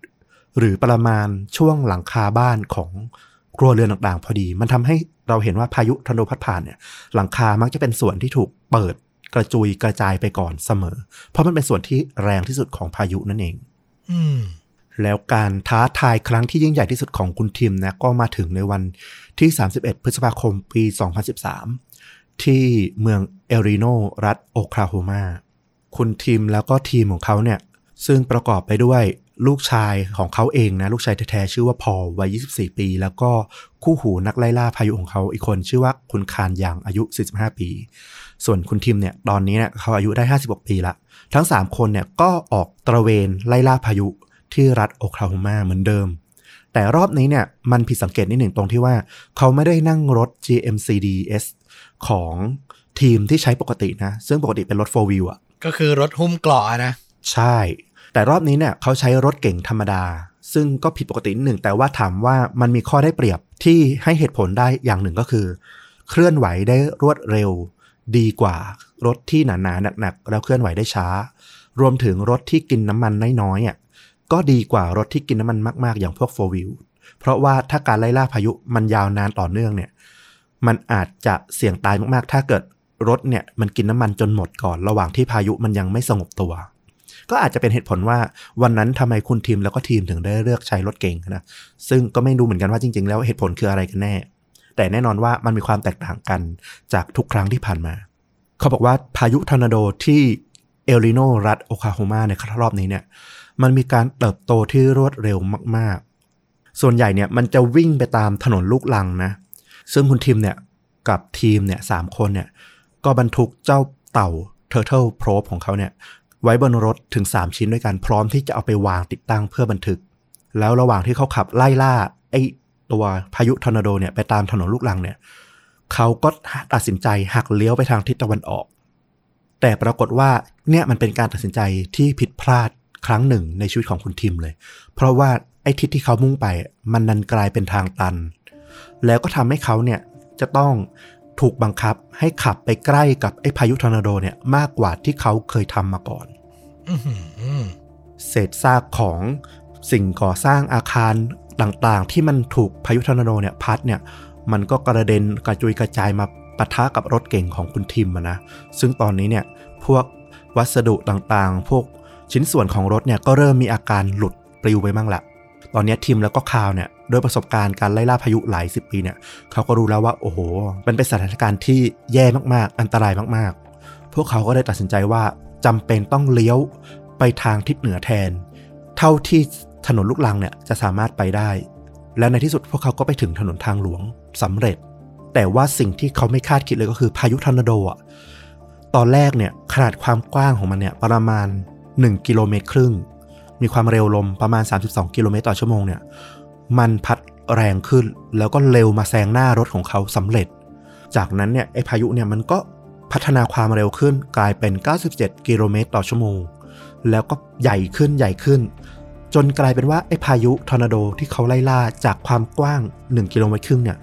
หรือประมาณช่วงหลังคาบ้านของครัวเรือนต่างๆ พอดี มันทำให้เราเห็นว่าพายุทอร์นาโดพัดผ่านเนี่ยหลังคามักจะเป็นส่วนที่ถูกเปิดกระจุยกระจายไปก่อนเสมอ เพราะมันเป็นส่วนที่แรงที่สุดของพายุนั่นเอง อืม แล้วการท้าทายครั้งที่ยิ่งใหญ่ที่สุดของคุณทิมนะก็มาถึงในวันที่ 31 พฤษภาคมปี 2013 ที่เมืองเอลรีโนรัฐโอคลาโฮมาคุณทิมแล้วก็ทีมของเขาเนี่ย ซึ่งประกอบไปด้วยลูกชายของเขาเองนะ ลูกชายแท้ๆชื่อว่าพอลวัย 24 ปี แล้วก็คู่หูนักไล่ล่าพายุของเขาอีกคนชื่อว่าคุณคานยังอายุ 45 ปี ส่วนคุณทิมเนี่ยตอนนี้เนี่ยเขาอายุได้ 56 ปีละ ทั้ง 3 คนเนี่ยก็ออกตระเวนไล่ล่าพายุ ที่รัฐโอคลาโฮมาเหมือนเดิม แต่รอบนี้เนี่ยมันผิดสังเกตนิดหนึ่งตรงที่ว่า เขาไม่ได้นั่งรถ GMCDS ของทีมที่ใช้ปกตินะ ซึ่งปกติเป็นรถ 4 wheel อะก็คือรถหุ้มเกราะนะ ใช่ แต่รอบนี้เนี่ยเขาใช้รถเก่งธรรมดา ซึ่งก็ผิดปกตินิดหนึ่ง แต่ว่าถามว่ามันมีข้อได้เปรียบที่ให้เหตุผลได้อย่างหนึ่งก็คือ เคลื่อนไหวได้รวดเร็วดีกว่ารถที่หนาๆหนักๆแล้วเคลื่อนไหวได้ช้า รวมถึงรถที่กินน้ำมันน้อยๆอะ ก็ดีกว่ารถที่กินน้ำมันมาก ๆ อย่างพวกโฟวิลเพราะว่าถ้าการไล่ล่าพายุมันยาวนานต่อเนื่องเนี่ย มันอาจจะเสี่ยงตายมาก ๆ ถ้าเกิดรถเนี่ยมันกินน้ำมันจนหมดก่อนระหว่างที่พายุมันยังไม่สงบตัว ก็อาจจะเป็นเหตุผลว่าวันนั้นทำไมคุณทิมแล้วก็ทีมถึงได้เลือกใช้รถเก๋งนะซึ่งก็ไม่รู้เหมือนกันว่าจริง ๆ แล้วเหตุผลคืออะไรกันแน่ แต่แน่นอนว่ามันมีความแตกต่างกันจากทุกครั้งที่ผ่านมา เขาบอกว่าพายุทอร์นาโดที่เอลรีโนรัฐโอคลาโฮมาในรอบนี้เนี่ย มันมีการเติบโตที่รวดเร็วมากๆ ส่วนใหญ่เนี่ยมันจะวิ่งไปตามถนนลูกลังนะ ซึ่งคุณทีมเนี่ยกับทีมเนี่ยสามคนเนี่ยก็บรรทุกเจ้าเต่า Turtle Probe ของเขาเนี่ยไว้บนรถถึง 3 ชิ้นด้วยกันพร้อมที่จะเอาไปวางติดตั้งเพื่อบันทึก แล้วระหว่างที่เขาขับไล่ล่าไอ้ตัวพายุทอร์นาโดเนี่ยไปตามถนนลูกลังเนี่ยเขาก็ตัดสินใจหักเลี้ยวไปทางทิศตะวันออก แต่ปรากฏว่าเนี่ยมันเป็นการตัดสินใจที่ผิดพลาด ครั้งหนึ่งในชีวิตของคุณทิมเลย เพราะว่าไอ้ทิศที่เขามุ่งไปมันดันกลายเป็นทางตัน แล้วก็ทำให้เขาเนี่ยจะต้องถูกบังคับให้ขับไปใกล้กับไอ้พายุทอร์นาโดเนี่ยมากกว่าที่เขาเคยทำมาก่อนอื้อหือเศษซากของสิ่งก่อสร้างอาคารต่างๆ ที่มันถูกพายุทอร์นาโดเนี่ยพัดเนี่ย มันก็กระเด็นกระจุยกระจายมาปะทะกับรถเก๋งของคุณทิมอะนะ ซึ่งตอนนี้เนี่ยพวกวัสดุต่างๆ พวก ชิ้นส่วนของรถเนี่ยก็เริ่มมีอาการหลุดปลิวไปบ้างละ ตอนนี้ทีมแล้วก็คาวเนี่ยด้วยประสบการณ์การไล่ล่าพายุหลายสิบปีเนี่ยเขาก็รู้แล้วว่าโอ้โห มันเป็นสถานการณ์ที่แย่มากๆ อันตรายมากๆ พวกเขาก็ได้ตัดสินใจว่าจำเป็นต้องเลี้ยวไปทางทิศเหนือแทน เท่าที่ถนนลูกลังเนี่ยจะสามารถไปได้ และในที่สุดพวกเขาก็ไปถึงถนนทางหลวงสำเร็จ แต่ว่าสิ่งที่เขาไม่คาดคิดเลยก็คือพายุทอร์นาโดอะตอนแรกเนี่ยขนาดความกว้างของมันเนี่ยประมาณ 1 กิโลเมตรครึ่ง มีความเร็วลมประมาณ 32 กิโลเมตรต่อชั่วโมงเนี่ย มันพัดแรงขึ้น แล้วก็เร็วมาแซงหน้ารถของเขาสำเร็จ จากนั้นเนี่ยไอ้พายุเนี่ยมันก็พัฒนาความเร็วขึ้นกลายเป็น 97 กิโลเมตรต่อชั่วโมง แล้วก็ใหญ่ขึ้นใหญ่ขึ้น จนกลายเป็นว่าไอ้พายุทอร์นาโดที่เขาไล่ล่าจากความกว้าง 1 กิโลเมตรครึ่งเนี่ย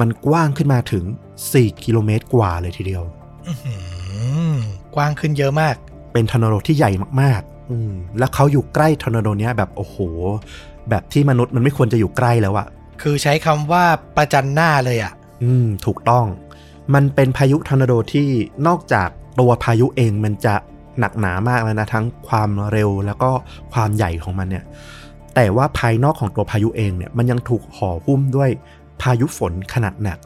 มันกว้างขึ้นมาถึง 4 กิโลเมตรกว่าเลยทีเดียวกว้างขึ้นเยอะมาก เป็นทอร์นาโดที่ใหญ่มากๆ อืมแล้วเขาอยู่ใกล้ทอร์นาโดเนี้ยแบบโอ้โห แบบที่มนุษย์มันไม่ควรจะอยู่ใกล้แล้วอะคือใช้คำว่าประจันหน้าเลยอะอืม ถูกต้อง มันเป็นพายุทอร์นาโดที่นอกจากตัวพายุเองมันจะหนักหนามากแล้วนะ ทั้งความเร็วแล้วก็ความใหญ่ของมันเนี่ย แต่ว่าภายนอกของตัวพายุเองเนี่ยมันยังถูกห่อหุ้มด้วยพายุฝนขนาดหนัก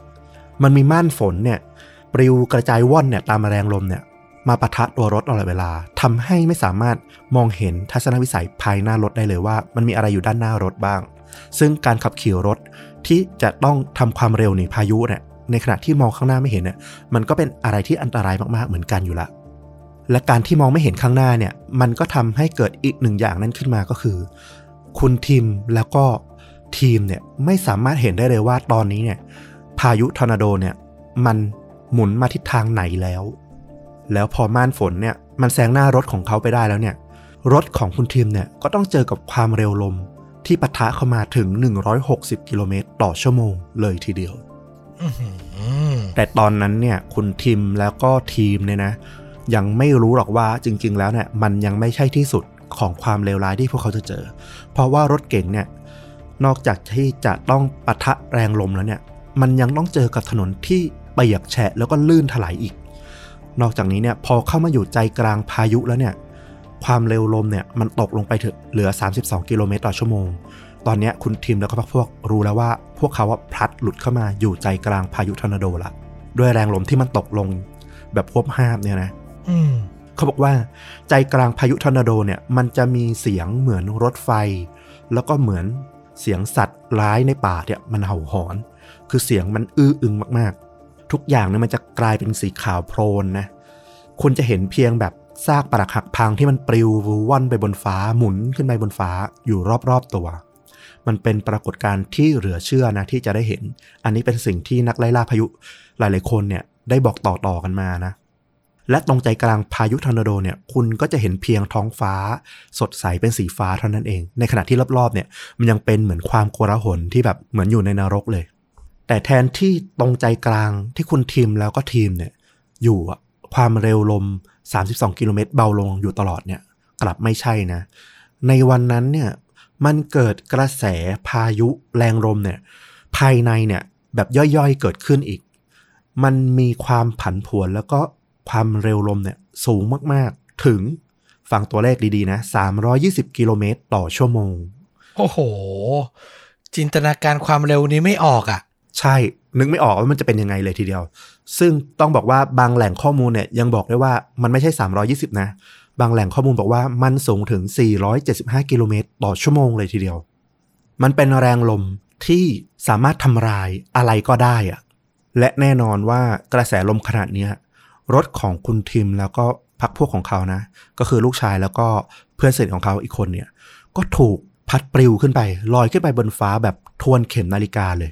มันมีม่านฝนเนี่ยปลิวกระจายว่อนเนี่ยตามแรงลมเนี่ย มาปะทะตัวรถตลอดเวลาทำให้ไม่สามารถมองเห็นทัศนวิสัยภายหน้ารถได้เลยว่า มันมีอะไรอยู่ด้านหน้ารถบ้าง ซึ่งการขับขี่รถที่จะต้องทำความเร็วหนีพายุเนี่ยในขณะที่มองข้างหน้าไม่เห็นเนี่ยมันก็เป็นอะไรที่อันตรายมากๆเหมือนกันอยู่ละและการที่มองไม่เห็นข้างหน้าเนี่ย มันก็ทำให้เกิดอีกหนึ่งอย่างนั้นขึ้นมาก็คือ คุณทีมแล้วก็ทีมเนี่ยไม่สามารถเห็นได้เลยว่าตอนนี้เนี่ย พายุทอร์นาโดเนี่ย มันหมุนมาทิศทางไหนแล้ว แล้วพอม่านฝนเนี่ยมันแซงหน้ารถของเขาไปได้แล้วเนี่ยรถของคุณทีมเนี่ยก็ต้องเจอกับความเร็วลมที่ปะทะเข้ามาถึง 160 กิโลเมตรต่อชั่วโมงเลยทีเดียวอื้อหือแต่ตอนนั้นเนี่ยคุณทิมแล้วก็ทีมเนี่ยนะ ยังไม่รู้หรอกว่าจริง ๆ แล้วเนี่ยมันยังไม่ใช่ที่สุดของความเลวร้ายที่พวกเขาจะเจอ เพราะว่ารถเก่งเนี่ยนอกจากที่จะต้องปะทะแรงลมแล้วเนี่ย มันยังต้องเจอกับถนนที่เปียกแฉะแล้วก็ลื่นถลายอีก นอกจากนี้เนี่ยพอเข้ามาอยู่ใจกลางพายุแล้วเนี่ยความเร็วลมเนี่ยมันตกลงไปถึงเหลือ 32 กิโลเมตรต่อชั่วโมง ตอนเนี้ยคุณทีมแล้วก็พวกพวกรู้แล้วว่า พวกเขาว่าพลัดหลุดเข้ามาอยู่ใจกลางพายุทอร์นาโดละด้วยแรงลมที่มันตกลงแบบฮวบฮาบเนี่ยนะอืมเขาบอกว่าใจกลางพายุทอร์นาโดเนี่ยมันจะมีเสียงเหมือนรถไฟ แล้วก็เหมือนเสียงสัตว์ร้ายในป่าเนี่ยมันเห่าหอน คือเสียงมันอื้ออึงมากๆ ทุกอย่างเนี่ยมันจะกลายเป็นสีขาวโพลนนะ คุณจะเห็นเพียงแบบซากปรักหักพังที่มันปลิวว่อนไปบนฟ้าหมุนขึ้นไปบนฟ้าอยู่รอบๆตัว มันเป็นปรากฏการณ์ที่เหลือเชื่อนะที่จะได้เห็น อันนี้เป็นสิ่งที่นักไล่ล่าพายุหลายๆคนเนี่ยได้บอกต่อๆกันมานะ และตรงใจกลางพายุทอร์นาโดเนี่ย คุณก็จะเห็นเพียงท้องฟ้า สดใสเป็นสีฟ้าเท่านั้นเอง ในขณะที่รอบๆเนี่ยมันยังเป็นเหมือนความโกลาหลที่แบบเหมือนอยู่ในนรกเลย แต่แทนที่ตรงใจกลางที่คุณทีมแล้วก็ทีมเนี่ย อยู่ความเร็วลม 32 กิโลเมตรเบาลงอยู่ตลอดเนี่ย กลับไม่ใช่นะ ในวันนั้นเนี่ยมันเกิดกระแสพายุแรงลมเนี่ย ภายในเนี่ยแบบย่อยๆเกิดขึ้นอีก มันมีความผันผวนแล้วก็ความเร็วลมเนี่ยสูงมากๆ ถึงฟังตัวเลขดีๆนะ 320 กิโลเมตรต่อชั่วโมง โอ้โห จินตนาการความเร็วนี้ไม่ออกอะ ใช่นึกไม่ออกว่ามันจะเป็นยังไงเลยทีเดียว ซึ่งต้องบอกว่าบางแหล่งข้อมูลเนี่ยยังบอกได้ว่ามันไม่ใช่ 320 นะ บางแหล่งข้อมูลบอกว่ามันสูงถึง 475 กิโลเมตรต่อชั่วโมงเลยทีเดียว มันเป็นแรงลมที่สามารถทำลายอะไรก็ได้อะและแน่นอนว่ากระแสลมขนาดเนี้ยรถของคุณทิมแล้วก็พักพวกของเขานะ ก็คือลูกชายแล้วก็เพื่อนสนิทของเขาอีกคนเนี่ย ก็ถูกพัดปลิวขึ้นไป ลอยขึ้นไปบนฟ้าแบบทวนเข็มนาฬิกาเลย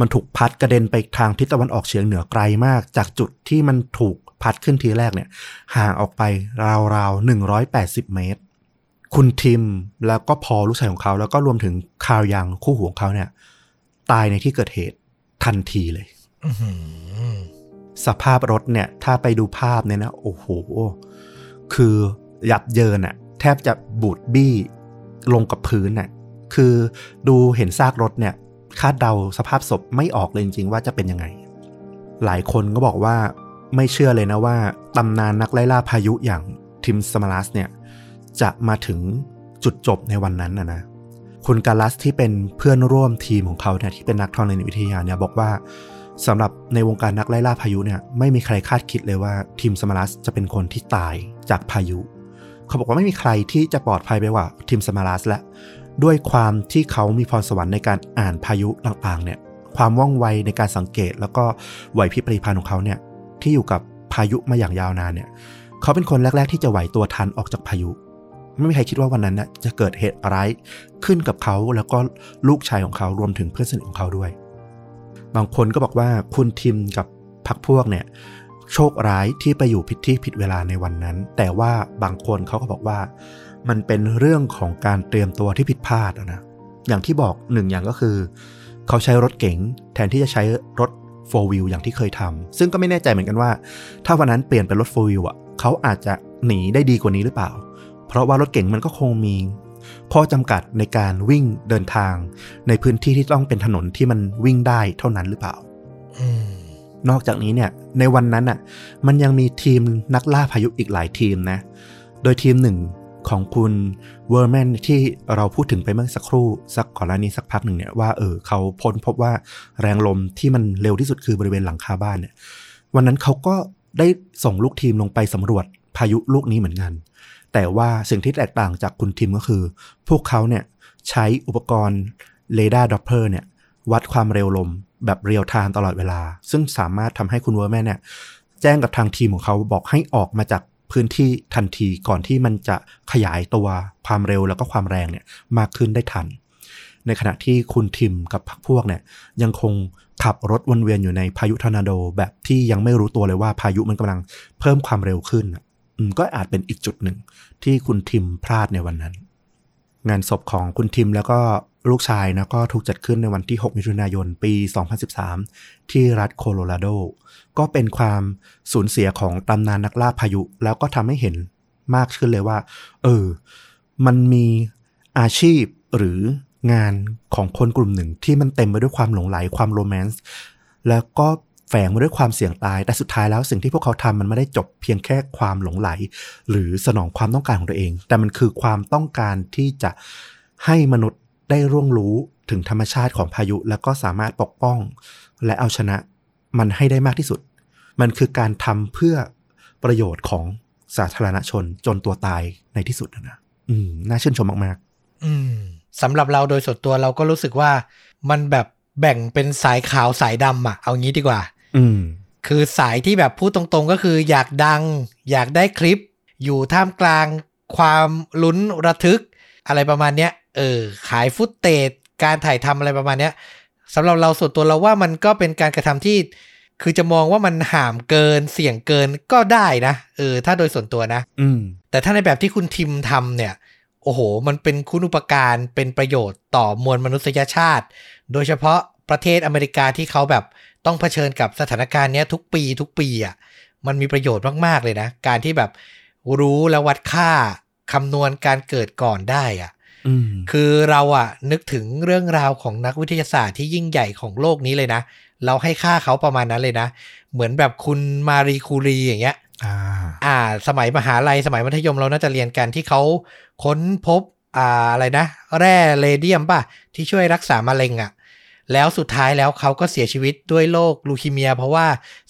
มันถูกพัดกระเด็นไปทางทิศตะวันออกเฉียงเหนือไกลมาก จากจุดที่มันถูกพัดขึ้นทีแรกเนี่ย ห่างออกไปราวๆ180เมตร คุณทิมแล้วก็พอลูกชายของเขา แล้วก็รวมถึงคาวยังคู่หูของเขาเนี่ย ตายในที่เกิดเหตุทันทีเลยอื้อหือสภาพรถเนี่ย ถ้าไปดูภาพเนี่ยนะ โอ้โห คือยับเยินอะแทบจะบูดบี้ลงกับพื้นน่ะคือดูเห็นซากรถเนี่ย คาดเดาสภาพศพไม่ออกเลยจริงๆว่าจะเป็นยังไง หลายคนก็บอกว่าไม่เชื่อเลยนะว่าตำนานนักไล่ล่าพายุอย่างทิมสมารัสเนี่ยจะมาถึงจุดจบในวันนั้นนะนะคุณกาลัสที่เป็นเพื่อนร่วมทีมของเขาเนี่ยที่เป็นนักธรณีวิทยาเนี่ยบอกว่าสำหรับในวงการนักไล่ล่าพายุเนี่ยไม่มีใครคาดคิดเลยว่าทีมสมารัสจะเป็นคนที่ตายจากพายุ เขาบอกว่าไม่มีใครที่จะปลอดภัยไปกว่าทีมสมารัสและ ด้วยความที่เขามีพรสวรรค์ในการอ่านพายุต่างๆเนี่ยความว่องไวในการสังเกต แล้วก็ไหวพริบปริพันธ์ของเขาเนี่ยที่อยู่กับพายุมาอย่างยาวนานเนี่ยเขาเป็นคนแรก ๆ ที่จะไหวตัวทันออกจากพายุ ไม่มีใครคิดว่าวันนั้นน่ะจะเกิดเหตุร้ายขึ้นกับเขาแล้วก็ลูกชายของเขารวมถึงเพื่อนสนิทของเขาด้วย บางคนก็บอกว่าคุณทิมกับพักพวกเนี่ยโชคร้ายที่ไปอยู่ผิดที่ผิดเวลาในวันนั้น แต่ว่าบางคนเขาก็บอกว่า มันเป็นเรื่องของการเตรียมตัวที่ผิดพลาดอะนะอย่างที่บอกหนึ่งอย่างก็คือ เขาใช้รถเก๋งแทนที่จะใช้รถ4 wheel อย่างที่เคยทำซึ่งก็ไม่แน่ใจเหมือนกันว่า ถ้าวันนั้นเปลี่ยนเป็นรถ4 wheel อะเขาอาจจะหนีได้ดีกว่านี้หรือเปล่า เพราะว่ารถเก๋งมันก็คงมีข้อจำกัดในการวิ่งเดินทาง ในพื้นที่ที่ต้องเป็นถนนที่มันวิ่งได้เท่านั้นหรือเปล่าอืมนอกจากนี้เนี่ย ในวันนั้นอะ มันยังมีทีมนักล่าพายุอีกหลายทีมนะ โดยทีมหนึ่ง ของคุณเวอร์แมนที่เราพูดถึงไปเมื่อสักครู่ สักก่อนหน้านี้สักพักหนึ่งเนี่ยว่าเออเขาพ้นพบว่าแรงลมที่มันเร็วที่สุดคือบริเวณหลังคาบ้านเนี่ยวันนั้นเขาก็ได้ส่งลูกทีมลงไปสำรวจพายุลูกนี้เหมือนกัน แต่ว่าสิ่งที่แตกต่างจากคุณทีมก็คือ พวกเขาเนี่ยใช้อุปกรณ์เรดาร์ Doppler เนี่ยวัดความเร็วลมแบบ real-time ตลอดเวลา ซึ่งสามารถทำให้คุณเวอร์แมนเนี่ยแจ้งกับทางทีมของเขาบอกให้ออกมาจาก พื้นที่ทันทีก่อนที่มันจะขยายตัวความเร็วแล้วก็ความแรงเนี่ยมากขึ้นได้ทัน ในขณะที่คุณทิมกับพรรคพวกเนี่ยยังคงขับรถวนเวียนอยู่ในพายุทอร์นาโดแบบที่ยังไม่รู้ตัวเลยว่าพายุมันกำลังเพิ่มความเร็วขึ้นอะก็อาจเป็นอีกจุดหนึ่งที่คุณทิมพลาดในวันนั้น งานศพของคุณทิมแล้วก็ลูกชายนะก็ถูกจัดขึ้นในวันที่ 6 มิถุนายน ปี 2013 ที่รัฐโคโลราโด ก็เป็นความสูญเสียของตำนานนักล่าพายุ แล้วก็ทำให้เห็นมากขึ้นเลยว่า เออ มันมีอาชีพหรืองานของคนกลุ่มหนึ่งที่มันเต็มไปด้วยความหลงไหลความโรแมนต์แล้วก็ แฝงมาด้วยความเสี่ยงตาย แต่สุดท้ายแล้วสิ่งที่พวกเขาทำมันไม่ได้จบเพียงแค่ความหลงไหล หรือสนองความต้องการของตัวเอง แต่มันคือความต้องการที่จะให้มนุษย์ได้ร่วงรู้ถึงธรรมชาติของพายุ แล้วก็สามารถปกป้อง และเอาชนะมันให้ได้มากที่สุด มันคือการทำเพื่อประโยชน์ของสาธารณชนจนตัวตายในที่สุดนะนะอืมน่าชื่นชมมากอืมสำหรับเราโดยส่วนตัวเราก็รู้สึกว่ามันแบบแบ่งเป็นสายขาวสายดำอะเอางี้ดีกว่า คือสายที่แบบพูดตรงๆก็คืออยากดัง อยากได้คลิป อยู่ท่ามกลางความลุ้นระทึก อะไรประมาณเนี้ย เออ ขายฟุตเตจการถ่ายทำอะไรประมาณเนี้ยสำหรับเราส่วนตัวเราว่ามันก็เป็นการกระทำที่ คือจะมองว่ามันห่ามเกินเสี่ยงเกินก็ได้นะเออ ถ้าโดยส่วนตัวนะ อืม แต่ถ้าในแบบที่คุณทิมทำเนี่ยโอ้โห มันเป็นคุณอุปการเป็นประโยชน์ต่อมวลมนุษยชาติ โดยเฉพาะประเทศอเมริกาที่เขาแบบ ต้องเผชิญกับสถานการณ์เนี้ยทุกปีทุกปีอะมันมีประโยชน์มากๆเลยนะ การที่แบบรู้และวัดค่าคำนวณการเกิดก่อนได้อะอืมคือเราอะนึกถึงเรื่องราวของนักวิทยาศาสตร์ที่ยิ่งใหญ่ของโลกนี้เลยนะ เราให้ค่าเขาประมาณนั้นเลยนะ เหมือนแบบคุณมารีคูรีอย่างเงี้ยอ่าอ่าสมัยมหาลัยสมัยมัธยมเราน่าจะเรียนกันที่เขาค้นพบอ่าอะไรนะ แร่เรเดียมป่ะ ที่ช่วยรักษามะเร็งอะ่ะ แล้วสุดท้ายแล้วเขาก็เสียชีวิตด้วยโรคลูคีเมีย เพราะว่า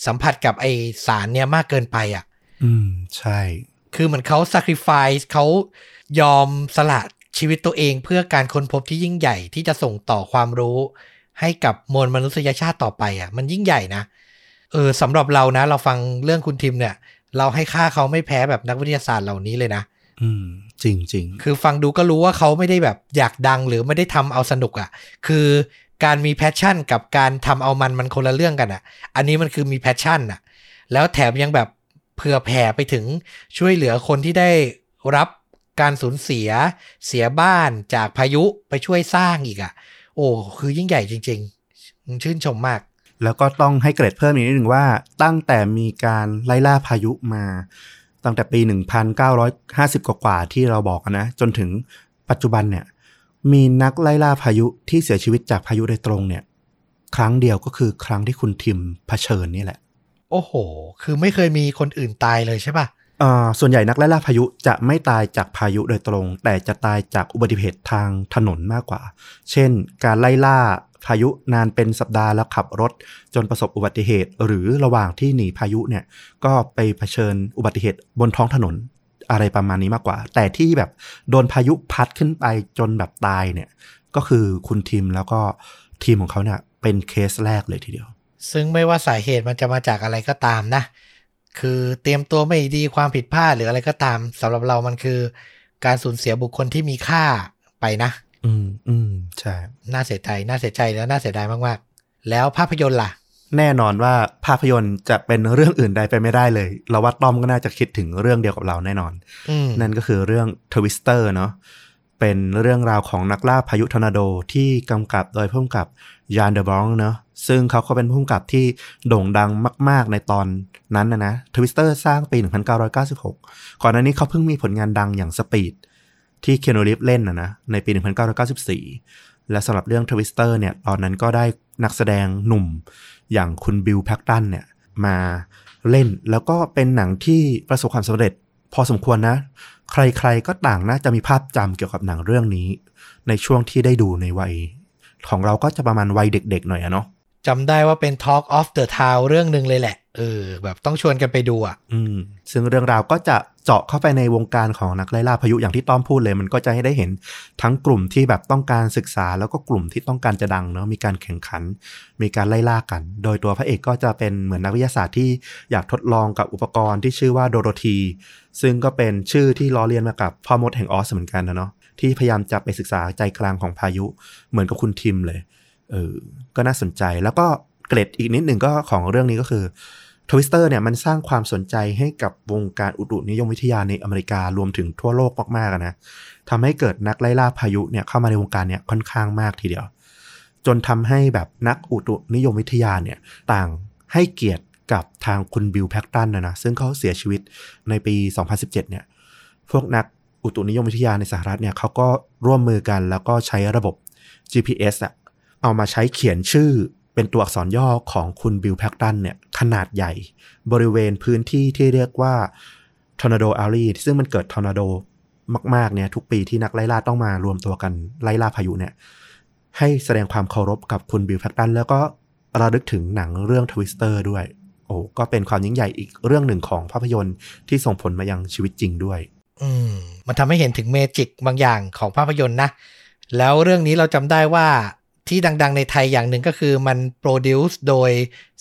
สัมผัสกับไอสารเนี่ยมากเกินไปอะ อืม ใช่ คือเหมือนเขา sacrifice เขายอมสละชีวิตตัวเองเพื่อการค้นพบที่ยิ่งใหญ่ที่จะส่งต่อความรู้ ให้กับมวลมนุษยชาติต่อไปอะ มันยิ่งใหญ่นะเออสำหรับเรานะ เราฟังเรื่องคุณทิมเนี่ย เราให้ค่าเขาไม่แพ้แบบนักวิทยาศาสตร์เหล่านี้เลยนะอืม จริงจริงคือฟังดูก็รู้ว่าเขาไม่ได้แบบอยากดังหรือไม่ได้ทำเอาสนุกอะ่ะ คือ การมี passion กับการทำเอามันมันคนละเรื่องกันอะ่ะ อันนี้มันคือมี passion อะ แล้วแถมยังแบบเผื่อแผ่ไปถึงช่วยเหลือคนที่ได้รับการสูญเสียเสียบ้านจากพายุไปช่วยสร้างอีกอะ่ะ โอ้คือยิ่งใหญ่จริง ๆ ชื่นชมมาก แล้วก็ต้องให้เกรดเพิ่มอีกนิดหนึ่งว่าตั้งแต่มีการไล่ล่าพายุมา ตั้งแต่ปี 1950 กว่าๆที่เราบอกนะ จนถึงปัจจุบันเนี่ย มีนักไล่ล่าพายุที่เสียชีวิตจากพายุโดยตรงเนี่ย ครั้งเดียวก็คือครั้งที่คุณทิมเผชิญนี่แหละ โอ้โห คือไม่เคยมีคนอื่นตายเลยใช่ปะอ่าส่วนใหญ่นักไล่ล่าพายุจะไม่ตายจากพายุโดยตรง แต่จะตายจากอุบัติเหตุทางถนนมากกว่า เช่น การไล่ล่าพายุนานเป็นสัปดาห์แล้วขับรถ จนประสบอุบัติเหตุ หรือระหว่างที่หนีพายุเนี่ยก็ไปเผชิญอุบัติเหตุบนท้องถนน อะไรประมาณนี้มากกว่า แต่ที่แบบโดนพายุพัดขึ้นไปจนแบบตายเนี่ย ก็คือคุณทีมแล้วก็ทีมของเขาเนี่ยเป็นเคสแรกเลยทีเดียว ซึ่งไม่ว่าสาเหตุมันจะมาจากอะไรก็ตามนะ คือเตรียมตัวไม่ดีความผิดพลาดหรืออะไรก็ตามสำหรับเรามันคือ การสูญเสียบุคคลที่มีค่าไปนะ อืมอืมใช่ น่าเสียใจน่าเสียใจแล้วน่าเสียดายมากๆ แล้วภาพยนตร์ล่ะ แน่นอนว่าภาพยนตร์จะเป็นเรื่องอื่นใดไปไม่ได้เลย เราว่าต้อมก็น่าจะคิดถึงเรื่องเดียวกับเราแน่นอนอืมนั่นก็คือเรื่อง Twister เนาะเป็นเรื่องราวของนักล่าพายุทอร์นาโดที่กำกับโดยผู้กำกับยานเดอะบรองเนาะซึ่งเขาก็เป็นผู้กำกับที่โด่งดังมาก ๆ ในตอนนั้นนะนะ Twister สร้างปี 1996 ก่อนหน้านี้เขาเพิ่งมีผลงานดังอย่าง Speed ที่เคียนูรีฟส์เล่นนะนะในปี 1994 และสำหรับเรื่อง Twister เนี่ยตอนนั้นก็ได้นักแสดงหนุ่ม อย่างคุณบิลแพ็กซ์ตันเนี่ยมาเล่น แล้วก็เป็นหนังที่ประสบความสำเร็จ พอสมควรนะ ใครๆก็ต่างน่าจะมีภาพจำเกี่ยวกับหนังเรื่องนี้ ในช่วงที่ได้ดูในวัย ของเราก็จะประมาณวัยเด็กๆหน่อยอะเนาะ จำได้ว่าเป็น Talk of the Town เรื่องหนึ่งเลยแหละ เออ แบบต้องชวนกันไปดูอะ อืม ซึ่งเรื่องราวก็จะเจาะเข้าไปในวงการของนักไล่ล่าพายุอย่างที่ต้อมพูดเลย มันก็จะให้ได้เห็นทั้งกลุ่มที่แบบต้องการศึกษาแล้วก็กลุ่มที่ต้องการจะดังเนาะมีการแข่งขัน มีการไล่ล่ากัน โดยตัวพระเอกก็จะเป็นเหมือนนักวิทยาศาสตร์ที่อยากทดลองกับอุปกรณ์ที่ชื่อว่าโดโรธีซึ่งก็เป็นชื่อที่ล้อเลียนมากับพ่อมดแห่งออสเหมือนกันนะเนาะที่พยายามจะไปศึกษาใจกลางของพายุเหมือนกับคุณทิมเลย เออก็น่าสนใจแล้วก็เกร็ดอีกนิดหนึ่งก็ของเรื่องนี้ก็คือ Twister เนี่ยมันสร้างความสนใจให้กับวงการอุตุนิยมวิทยาในอเมริการวมถึงทั่วโลกมากๆนะทำให้เกิดนักไล่ล่าพายุเนี่ยเข้ามาในวงการเนี่ยค่อนข้างมากทีเดียว จนทำให้แบบนักอุตุนิยมวิทยาเนี่ยต่างให้เกียรติกับทางคุณบิลแพ็กซ์ตันนะนะซึ่งเขาเสียชีวิตในปี 2017 เนี่ยพวกนักอุตุนิยมวิทยาในสหรัฐเนี่ยเขาก็ร่วมมือกันแล้วก็ใช้ระบบ GPS อะ เอามาใช้เขียนชื่อเป็นตัวอักษรย่อของคุณบิลแพ็กซ์ตันเนี่ยขนาดใหญ่ บริเวณพื้นที่ที่เรียกว่า Tornado Alley ซึ่งมันเกิดทอร์นาโดมากๆเนี่ยทุกปีที่นักไล่ล่าต้องมารวมตัวกันไล่ล่าพายุเนี่ยให้แสดงความเคารพกับคุณบิลแพ็กซ์ตันแล้วก็ระลึกถึงหนังเรื่อง Twister ด้วย โอ้ก็เป็นความยิ่งใหญ่อีกเรื่องหนึ่งของภาพยนตร์ที่ส่งผลมายังชีวิตจริงด้วย อืมมันทำให้เห็นถึง magic บางอย่างของภาพยนตร์นะ แล้วเรื่องนี้เราจำได้ว่า ที่ดัง ๆ ในไทยอย่างหนึ่งก็คือมัน produce โดย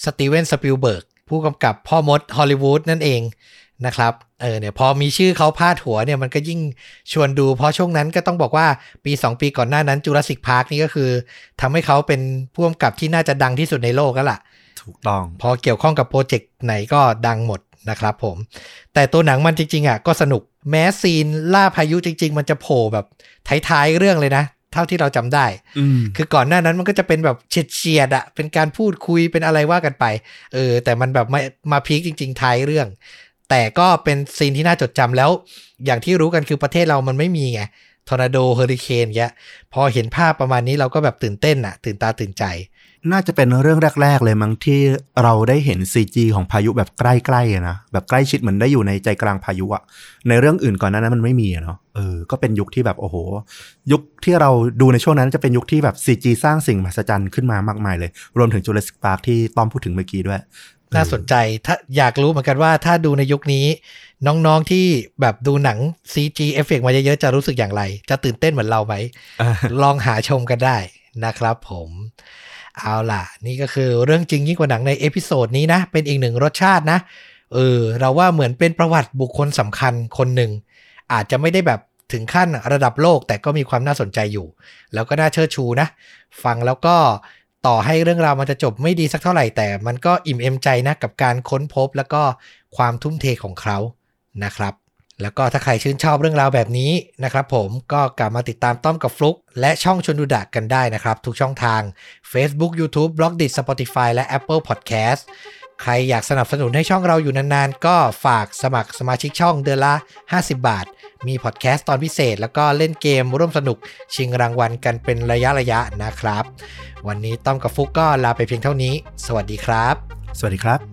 สตีเวนสปิลเบิร์กผู้กำกับพ่อมดฮอลลีวูดนั่นเองนะครับ เออเนี่ยพอมีชื่อเขาพาดหัวเนี่ยมันก็ยิ่งชวนดู เพราะช่วงนั้นก็ต้องบอกว่าปี 2 ปีก่อนหน้านั้น Jurassic Park นี่ก็คือทำให้เขาเป็นผู้กำกับที่น่าจะดังที่สุดในโลกแล้วล่ะ ถูกต้อง พอเกี่ยวข้องกับโปรเจกต์ไหนก็ดังหมดนะครับผม แต่ตัวหนังมันจริงๆอะก็สนุกแม้ซีนล่าพายุจริง ๆ มันจะโผล่แบบท้ายๆเรื่องเลยนะ เท่าที่เราจำได้อืมคือก่อนหน้านั้นมันก็จะเป็นแบบเฉียดเฉียดๆอะเป็นการพูดคุยเป็นอะไรว่ากันไป เออ แต่มันแบบมามาพีคจริง ๆท้ายเรื่อง แต่ก็เป็นซีนที่น่าจดจำแล้ว อย่างที่รู้กันคือประเทศเรามันไม่มีไงทอร์นาโดเฮอริเคนเงี้ยพอเห็นภาพประมาณนี้เราก็แบบตื่นเต้นอะตื่นตาตื่นใจ น่าจะเป็นเรื่องแรก ๆ เลยมั้งที่เราได้เห็น CG ของพายุแบบใกล้ๆอะนะแบบใกล้ชิดเหมือนได้อยู่ในใจกลางพายุอะในเรื่องอื่นก่อนหน้านั้นมันไม่มีอะเนาะเออก็เป็นยุคที่แบบโอ้โห ยุคที่เราดูในช่วงนั้นจะเป็นยุคที่แบบ CG สร้างสิ่งมหัศจรรย์ขึ้นมามากมายเลย รวมถึง Jurassic Park ที่ต้อมพูดถึงเมื่อกี้ด้วย น่าสนใจถ้าอยากรู้เหมือนกันว่าถ้าดูในยุคนี้ น้องๆที่แบบดูหนัง CG effect มาเยอะๆจะรู้สึกอย่างไร จะตื่นเต้นเหมือนเราไหมอ่าลองหาชมกันได้นะครับผม เอาล่ะ นี่ก็คือเรื่องจริงยิ่งกว่าหนังใน episode นี้นะ เป็นอีกหนึ่งรสชาตินะ เออ เราว่าเหมือนเป็นประวัติบุคคลสำคัญคนหนึ่ง อาจจะไม่ได้แบบถึงขั้นระดับโลกแต่ก็มีความน่าสนใจอยู่ แล้วก็น่าเชิดชูนะ ฟังแล้วก็ต่อให้เรื่องราวมันจะจบไม่ดีสักเท่าไหร่แต่มันก็อิ่มเอมใจนะกับการค้นพบแล้วก็ความทุ่มเทของเขานะครับ แล้วก็ถ้าใครชื่นชอบเรื่องราวแบบนี้นะครับผมก็กลับมาติดตามต้อมกับฟลุกและช่องชนดูดะกันได้นะครับ ทุกช่องทาง Facebook YouTube b l o g d i t Spotify และ Apple Podcast ใครอยากสนับสนุนให้ช่องเราอยู่นานๆ ก็ฝากสมัครสมาชิกช่องเดือนละ 50 บาท มีพอดแคสต์ตอนพิเศษ แล้วก็เล่นเกมร่วมสนุกชิงรางวัลกันเป็นระยะระยะๆนะครับ วันนี้ต้อมกับฟุกก็ลาไปเพียงเท่านี้ สวัสดีครับ สวัสดีครับ